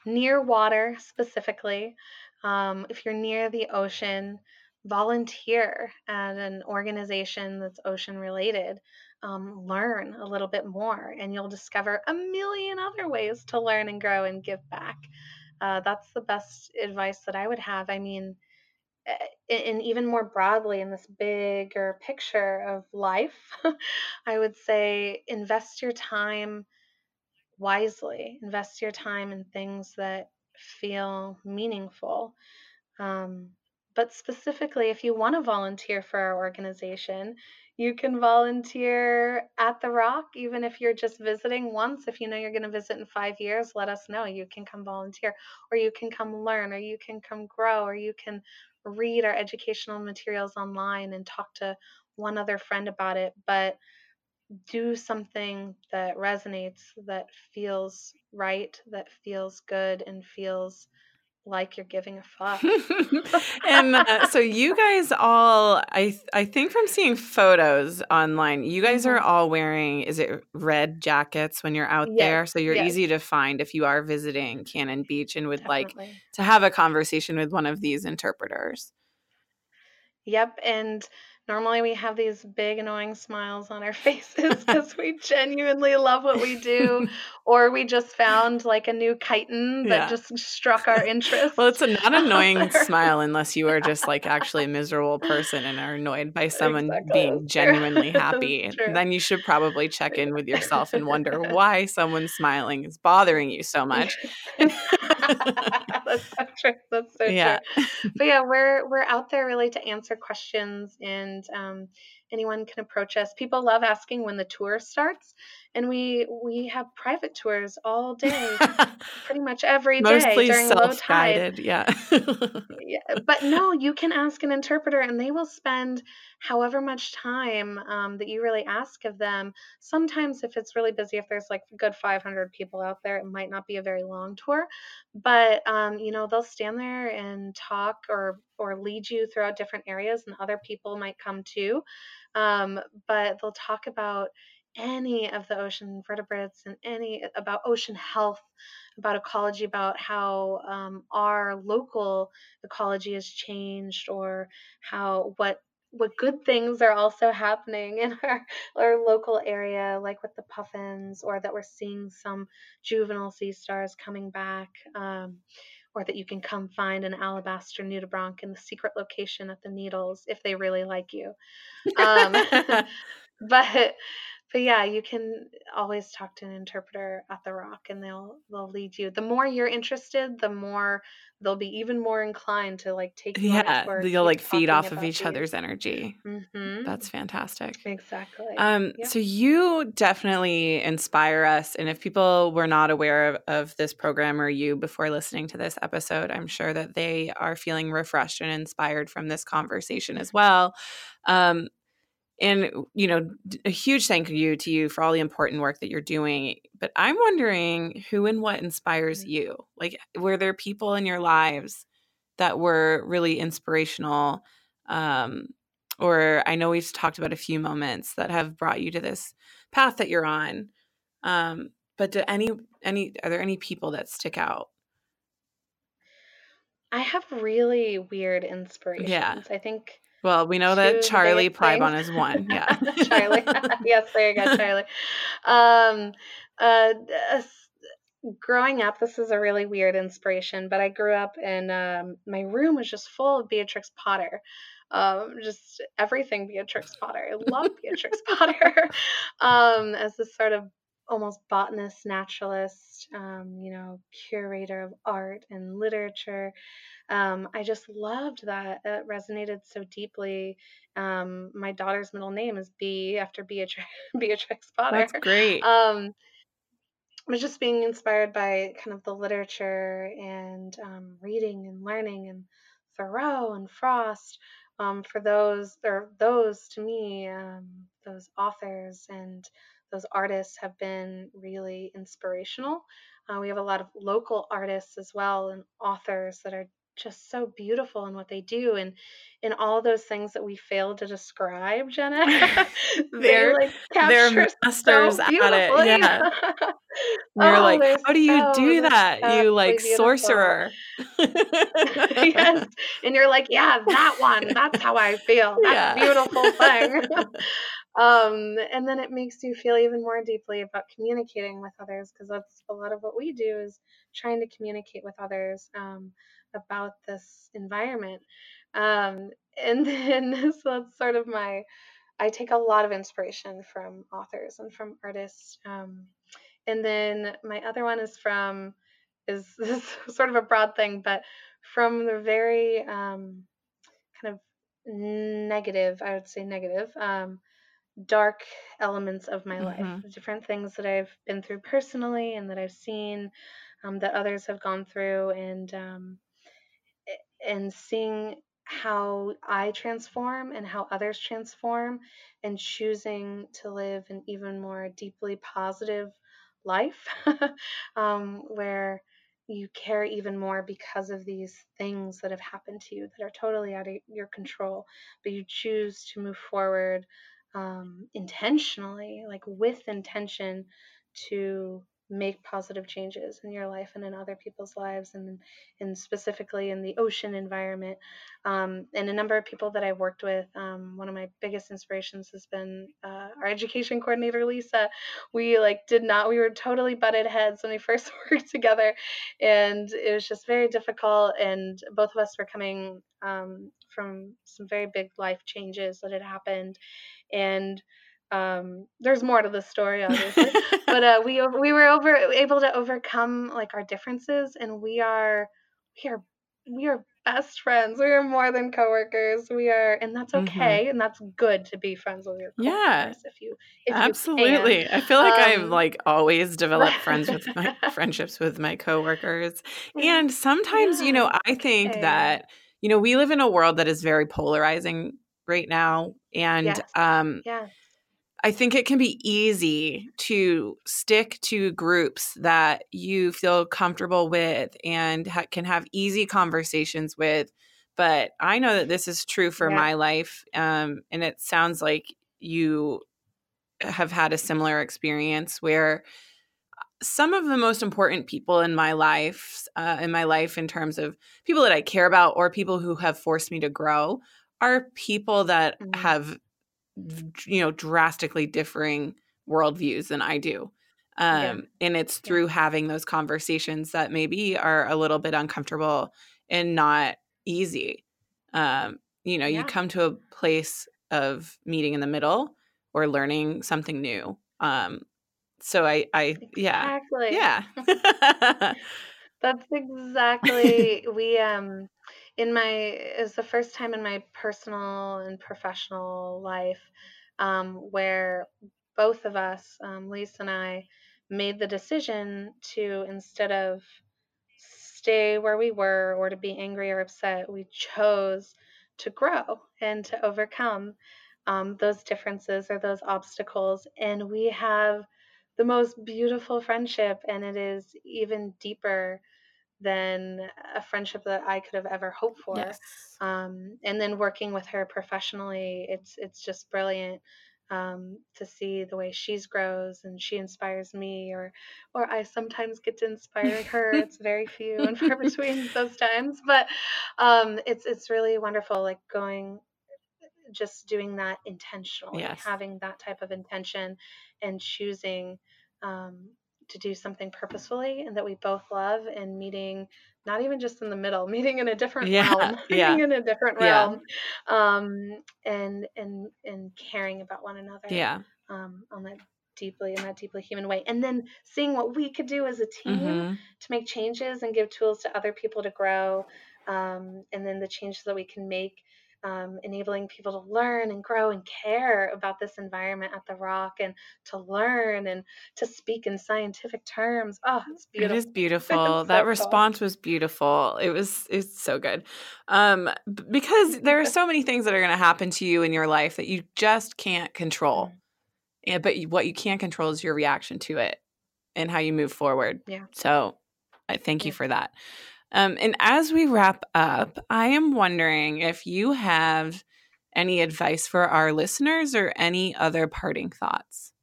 near water specifically, um, if you're near the ocean, volunteer at an organization that's ocean related. Um, learn a little bit more, and you'll discover a million other ways to learn and grow and give back. Uh, that's the best advice that I would have. I mean, uh, and even more broadly in this bigger picture of life, I would say invest your time wisely. Invest your time in things that feel meaningful. Um, but specifically, if you want to volunteer for our organization, you can volunteer at the Rock, even if you're just visiting once. If you know you're going to visit in five years, let us know. You can come volunteer, or you can come learn, or you can come grow, or you can read our educational materials online and talk to one other friend about it. But do something that resonates, that feels right, that feels good, and feels like you're giving a fuck. and uh, so you guys all I I think from seeing photos online, you guys mm-hmm. are all wearing is it red jackets when you're out yes. there so you're yes. easy to find if you are visiting Cannon Beach and would Definitely. like to have a conversation with one of these interpreters. Yep, and Normally, we have these big, annoying smiles on our faces because we genuinely love what we do, or we just found like a new chiton that yeah. just struck our interest. well, it's a not annoying smile unless you are just like actually a miserable person and are annoyed by someone exactly. being genuinely happy. Then you should probably check in with yourself and wonder why someone smiling is bothering you so much. That's so true. That's so yeah. true. But yeah, we're we're out there really to answer questions and and um, anyone can approach us. People love asking when the tour starts, and we we have private tours all day, pretty much every day Mostly during low tide. Yeah. yeah, but no, you can ask an interpreter, and they will spend however much time um, that you really ask of them. Sometimes, if it's really busy, if there's like a good 500 people out there, it might not be a very long tour, but um, you know they'll stand there and talk or or lead you throughout different areas, and other people might come too. Um, but they'll talk about any of the ocean vertebrates and any about ocean health, about ecology, about how um, our local ecology has changed, or how what what good things are also happening in our, our local area, like with the puffins, or that we're seeing some juvenile sea stars coming back, um, or that you can come find an alabaster nudibranch in the secret location at the needles if they really like you. Um, but but yeah, you can always talk to an interpreter at the Rock, and they'll they'll lead you. The more you're interested, the more they'll be even more inclined to like take you. Yeah, you'll like feed off of each other's energy. Mm-hmm. That's fantastic. Exactly. Um, yeah. so you definitely inspire us, and if people were not aware of, of this program or you before listening to this episode, I'm sure that they are feeling refreshed and inspired from this conversation as well. Um, and you know a huge thank you to you for all the important work that you're doing but i'm wondering who and what inspires mm. you like were there people in your lives that were really inspirational um, or i know we've talked about a few moments that have brought you to this path that you're on um, but do any any are there any people that stick out i have really weird inspirations yeah. i think well, we know that Charlie Plybon is one. Yeah. Charlie. yes, there you go, Charlie. Um, uh, growing up, this is a really weird inspiration, but I grew up and um, my room was just full of Beatrix Potter. Um, just everything Beatrix Potter. I love Beatrix Potter um, as this sort of almost botanist, naturalist, um, you know, curator of art and literature um, I just loved that. It resonated so deeply. Um, my daughter's middle name is B after Beatrix, Beatrix Potter. That's great. Um, I was just being inspired by kind of the literature and um, reading and learning and Thoreau and Frost. Um, for those, or those to me, um, those authors and those artists have been really inspirational. Uh, we have a lot of local artists as well and authors that are just so beautiful in what they do and in all those things that we fail to describe jenna they're like they're masters so at it yeah you're oh, like how do you so, do that you like beautiful. sorcerer yes and you're like yeah that one that's how i feel that yeah. beautiful thing um, and then it makes you feel even more deeply about communicating with others because that's a lot of what we do is trying to communicate with others um, about this environment. Um, and then so that's sort of my I take a lot of inspiration from authors and from artists. Um, and then my other one is from is, sort of a broad thing, but from the very um, kind of negative, I would say negative, um, dark elements of my life, Mhm. different things that I've been through personally and that I've seen um, that others have gone through, and um, and seeing how I transform and how others transform, and choosing to live an even more deeply positive life, um, where you care even more because of these things that have happened to you that are totally out of your control, but you choose to move forward um, intentionally, like with intention to make positive changes in your life and in other people's lives and and specifically in the ocean environment. Um, and a number of people that i've worked with um, one of my biggest inspirations has been uh, our education coordinator lisa. We like did not we were totally butted heads when we first worked together and it was just very difficult and both of us were coming um, from some very big life changes that had happened and um, there's more to the story, obviously, but uh, we we were over able to overcome like our differences, and we are we are we are best friends. We are more than coworkers. We are, and that's Mhm. okay, and that's good to be friends with your Yeah. coworkers if you if Absolutely. I feel like I've Um, like always developed friends with my friendships with my coworkers. you. And sometimes, you know, I think okay. that, you know, we live in a world that is very polarizing right now. And Yes. um, Yeah. I think it can be easy to stick to groups that you feel comfortable with and ha- can have easy conversations with. But I know that this is true for Yeah. my life. Um, and it sounds like you have had a similar experience where some of the most important people in my life, uh, in my life, in terms of people that I care about or people who have forced me to grow, are people that Mhm. have, you know, drastically differing worldviews than I do. Um, Yeah. and it's Yeah. through having those conversations that maybe are a little bit uncomfortable and not easy. Um, you know, you come to a place of meeting in the middle or learning something new. Um, so I, I, yeah, Exactly. yeah, That's exactly we um in my is the first time in my personal and professional life um where both of us, um, Lisa and I, made the decision to instead of stay where we were or to be angry or upset, we chose to grow and to overcome um, those differences or those obstacles. And we have the most beautiful friendship, and it is even deeper than a friendship that I could have ever hoped for. yes, Um, and then working with her professionally, it's it's just brilliant um, to see the way she's grows and she inspires me, or or I sometimes get to inspire her. It's very few and far between those times, but um, it's it's really wonderful. Like going just doing that intentionally, yes, having that type of intention and choosing um, to do something purposefully and that we both love and meeting not even just in the middle, meeting in a different yeah, realm, yeah, meeting in a different yeah, realm, um, and and and caring about one another yeah. um, on that deeply in that deeply human way, and then seeing what we could do as a team hmm to make changes and give tools to other people to grow, um, and then the changes that we can make, um, enabling people to learn and grow and care about this environment at the Rock and to learn and to speak in scientific terms. Oh, it's beautiful. It is beautiful. That so cool. response was beautiful. It was it's so good. Um because there are so many things that are going to happen to you in your life that you just can't control. Mm, And but what you can control is your reaction to it and how you move forward. Yeah. So, I thank you for that. Um and as we wrap up, I am wondering if you have any advice for our listeners or any other parting thoughts.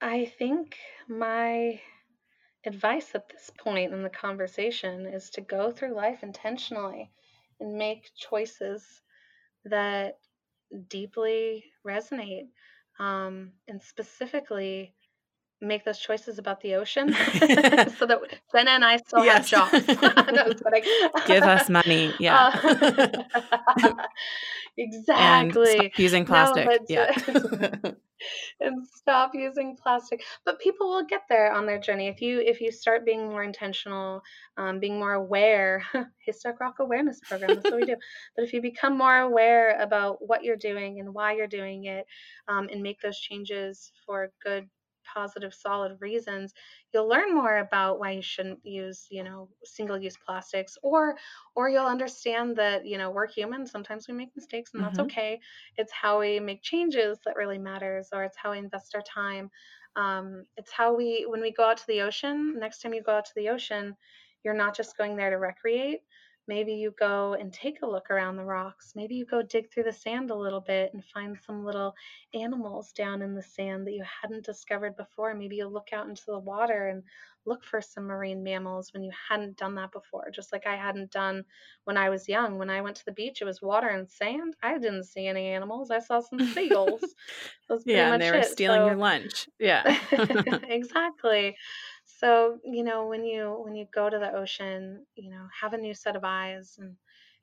I think my advice at this point in the conversation is to go through life intentionally and make choices that deeply resonate um, and specifically make those choices about the ocean so that Jenna and I still have Yes. jobs. no. Give us money. Yeah. Uh, and exactly. stop using plastic. but yeah. and stop using plastic but people will get there on their journey if you if you start being more intentional um, being more aware haystack rock awareness program that's what we do but if you become more aware about what you're doing and why you're doing it um, and make those changes for good positive solid reasons you'll learn more about why you shouldn't use you know single use plastics or or you'll understand that you know we're human sometimes we make mistakes and that's Mhm. okay it's how we make changes that really matters or it's how we invest our time um, it's how we when we go out to the ocean next time you go out to the ocean you're not just going there to recreate maybe you go and take a look around the rocks. Maybe you go dig through the sand a little bit and find some little animals down in the sand that you hadn't discovered before. Maybe you look out into the water and look for some marine mammals when you hadn't done that before. Just like i hadn't done when i was young. When i went to the beach it was water and sand. I didn't see any animals. I saw some seagulls. Yeah, and they were it. stealing so your lunch. Yeah. exactly so you know when you when you go to the ocean you know have a new set of eyes and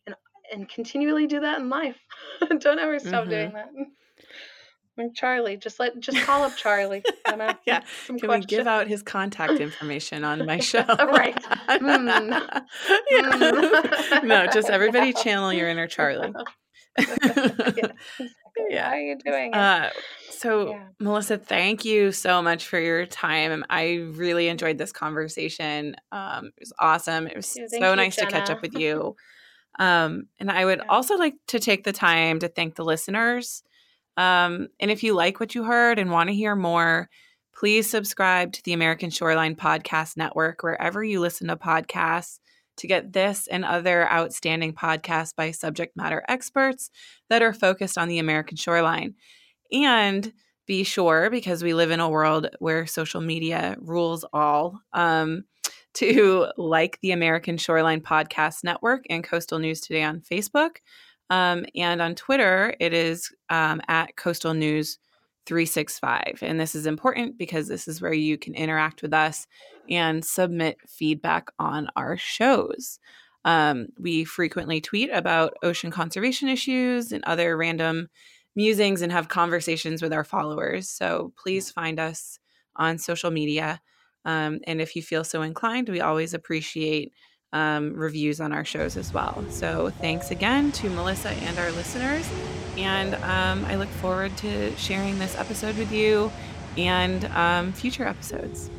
and and continually do that in life don't ever stop hmm doing that like charlie just let just call up charlie and yeah. Can we give out his contact information on my show? right mm. Mm. no, just everybody channel your inner Charlie. yeah yeah. why are you doing Uh, so, yeah Melissa, thank you so much for your time. I really enjoyed this conversation. Um, it was awesome. It was so you nice to catch up with you. Um, and I would yeah also like to take the time to thank the listeners. Um, and if you like what you heard and want to hear more, please subscribe to the American Shoreline Podcast Network wherever you listen to podcasts to get this and other outstanding podcasts by subject matter experts that are focused on the American shoreline. And be sure, because we live in a world where social media rules all, um, to like the American Shoreline Podcast Network and Coastal News Today on Facebook. Um, and on Twitter, it is um, at Coastal News 365. And this is important because this is where you can interact with us and submit feedback on our shows. Um, we frequently tweet about ocean conservation issues and other random musings and have conversations with our followers. So please find us on social media. Um, and if you feel so inclined, we always appreciate um, reviews on our shows as well. So thanks again to Melissa and our listeners. And um, I look forward to sharing this episode with you and um, future episodes.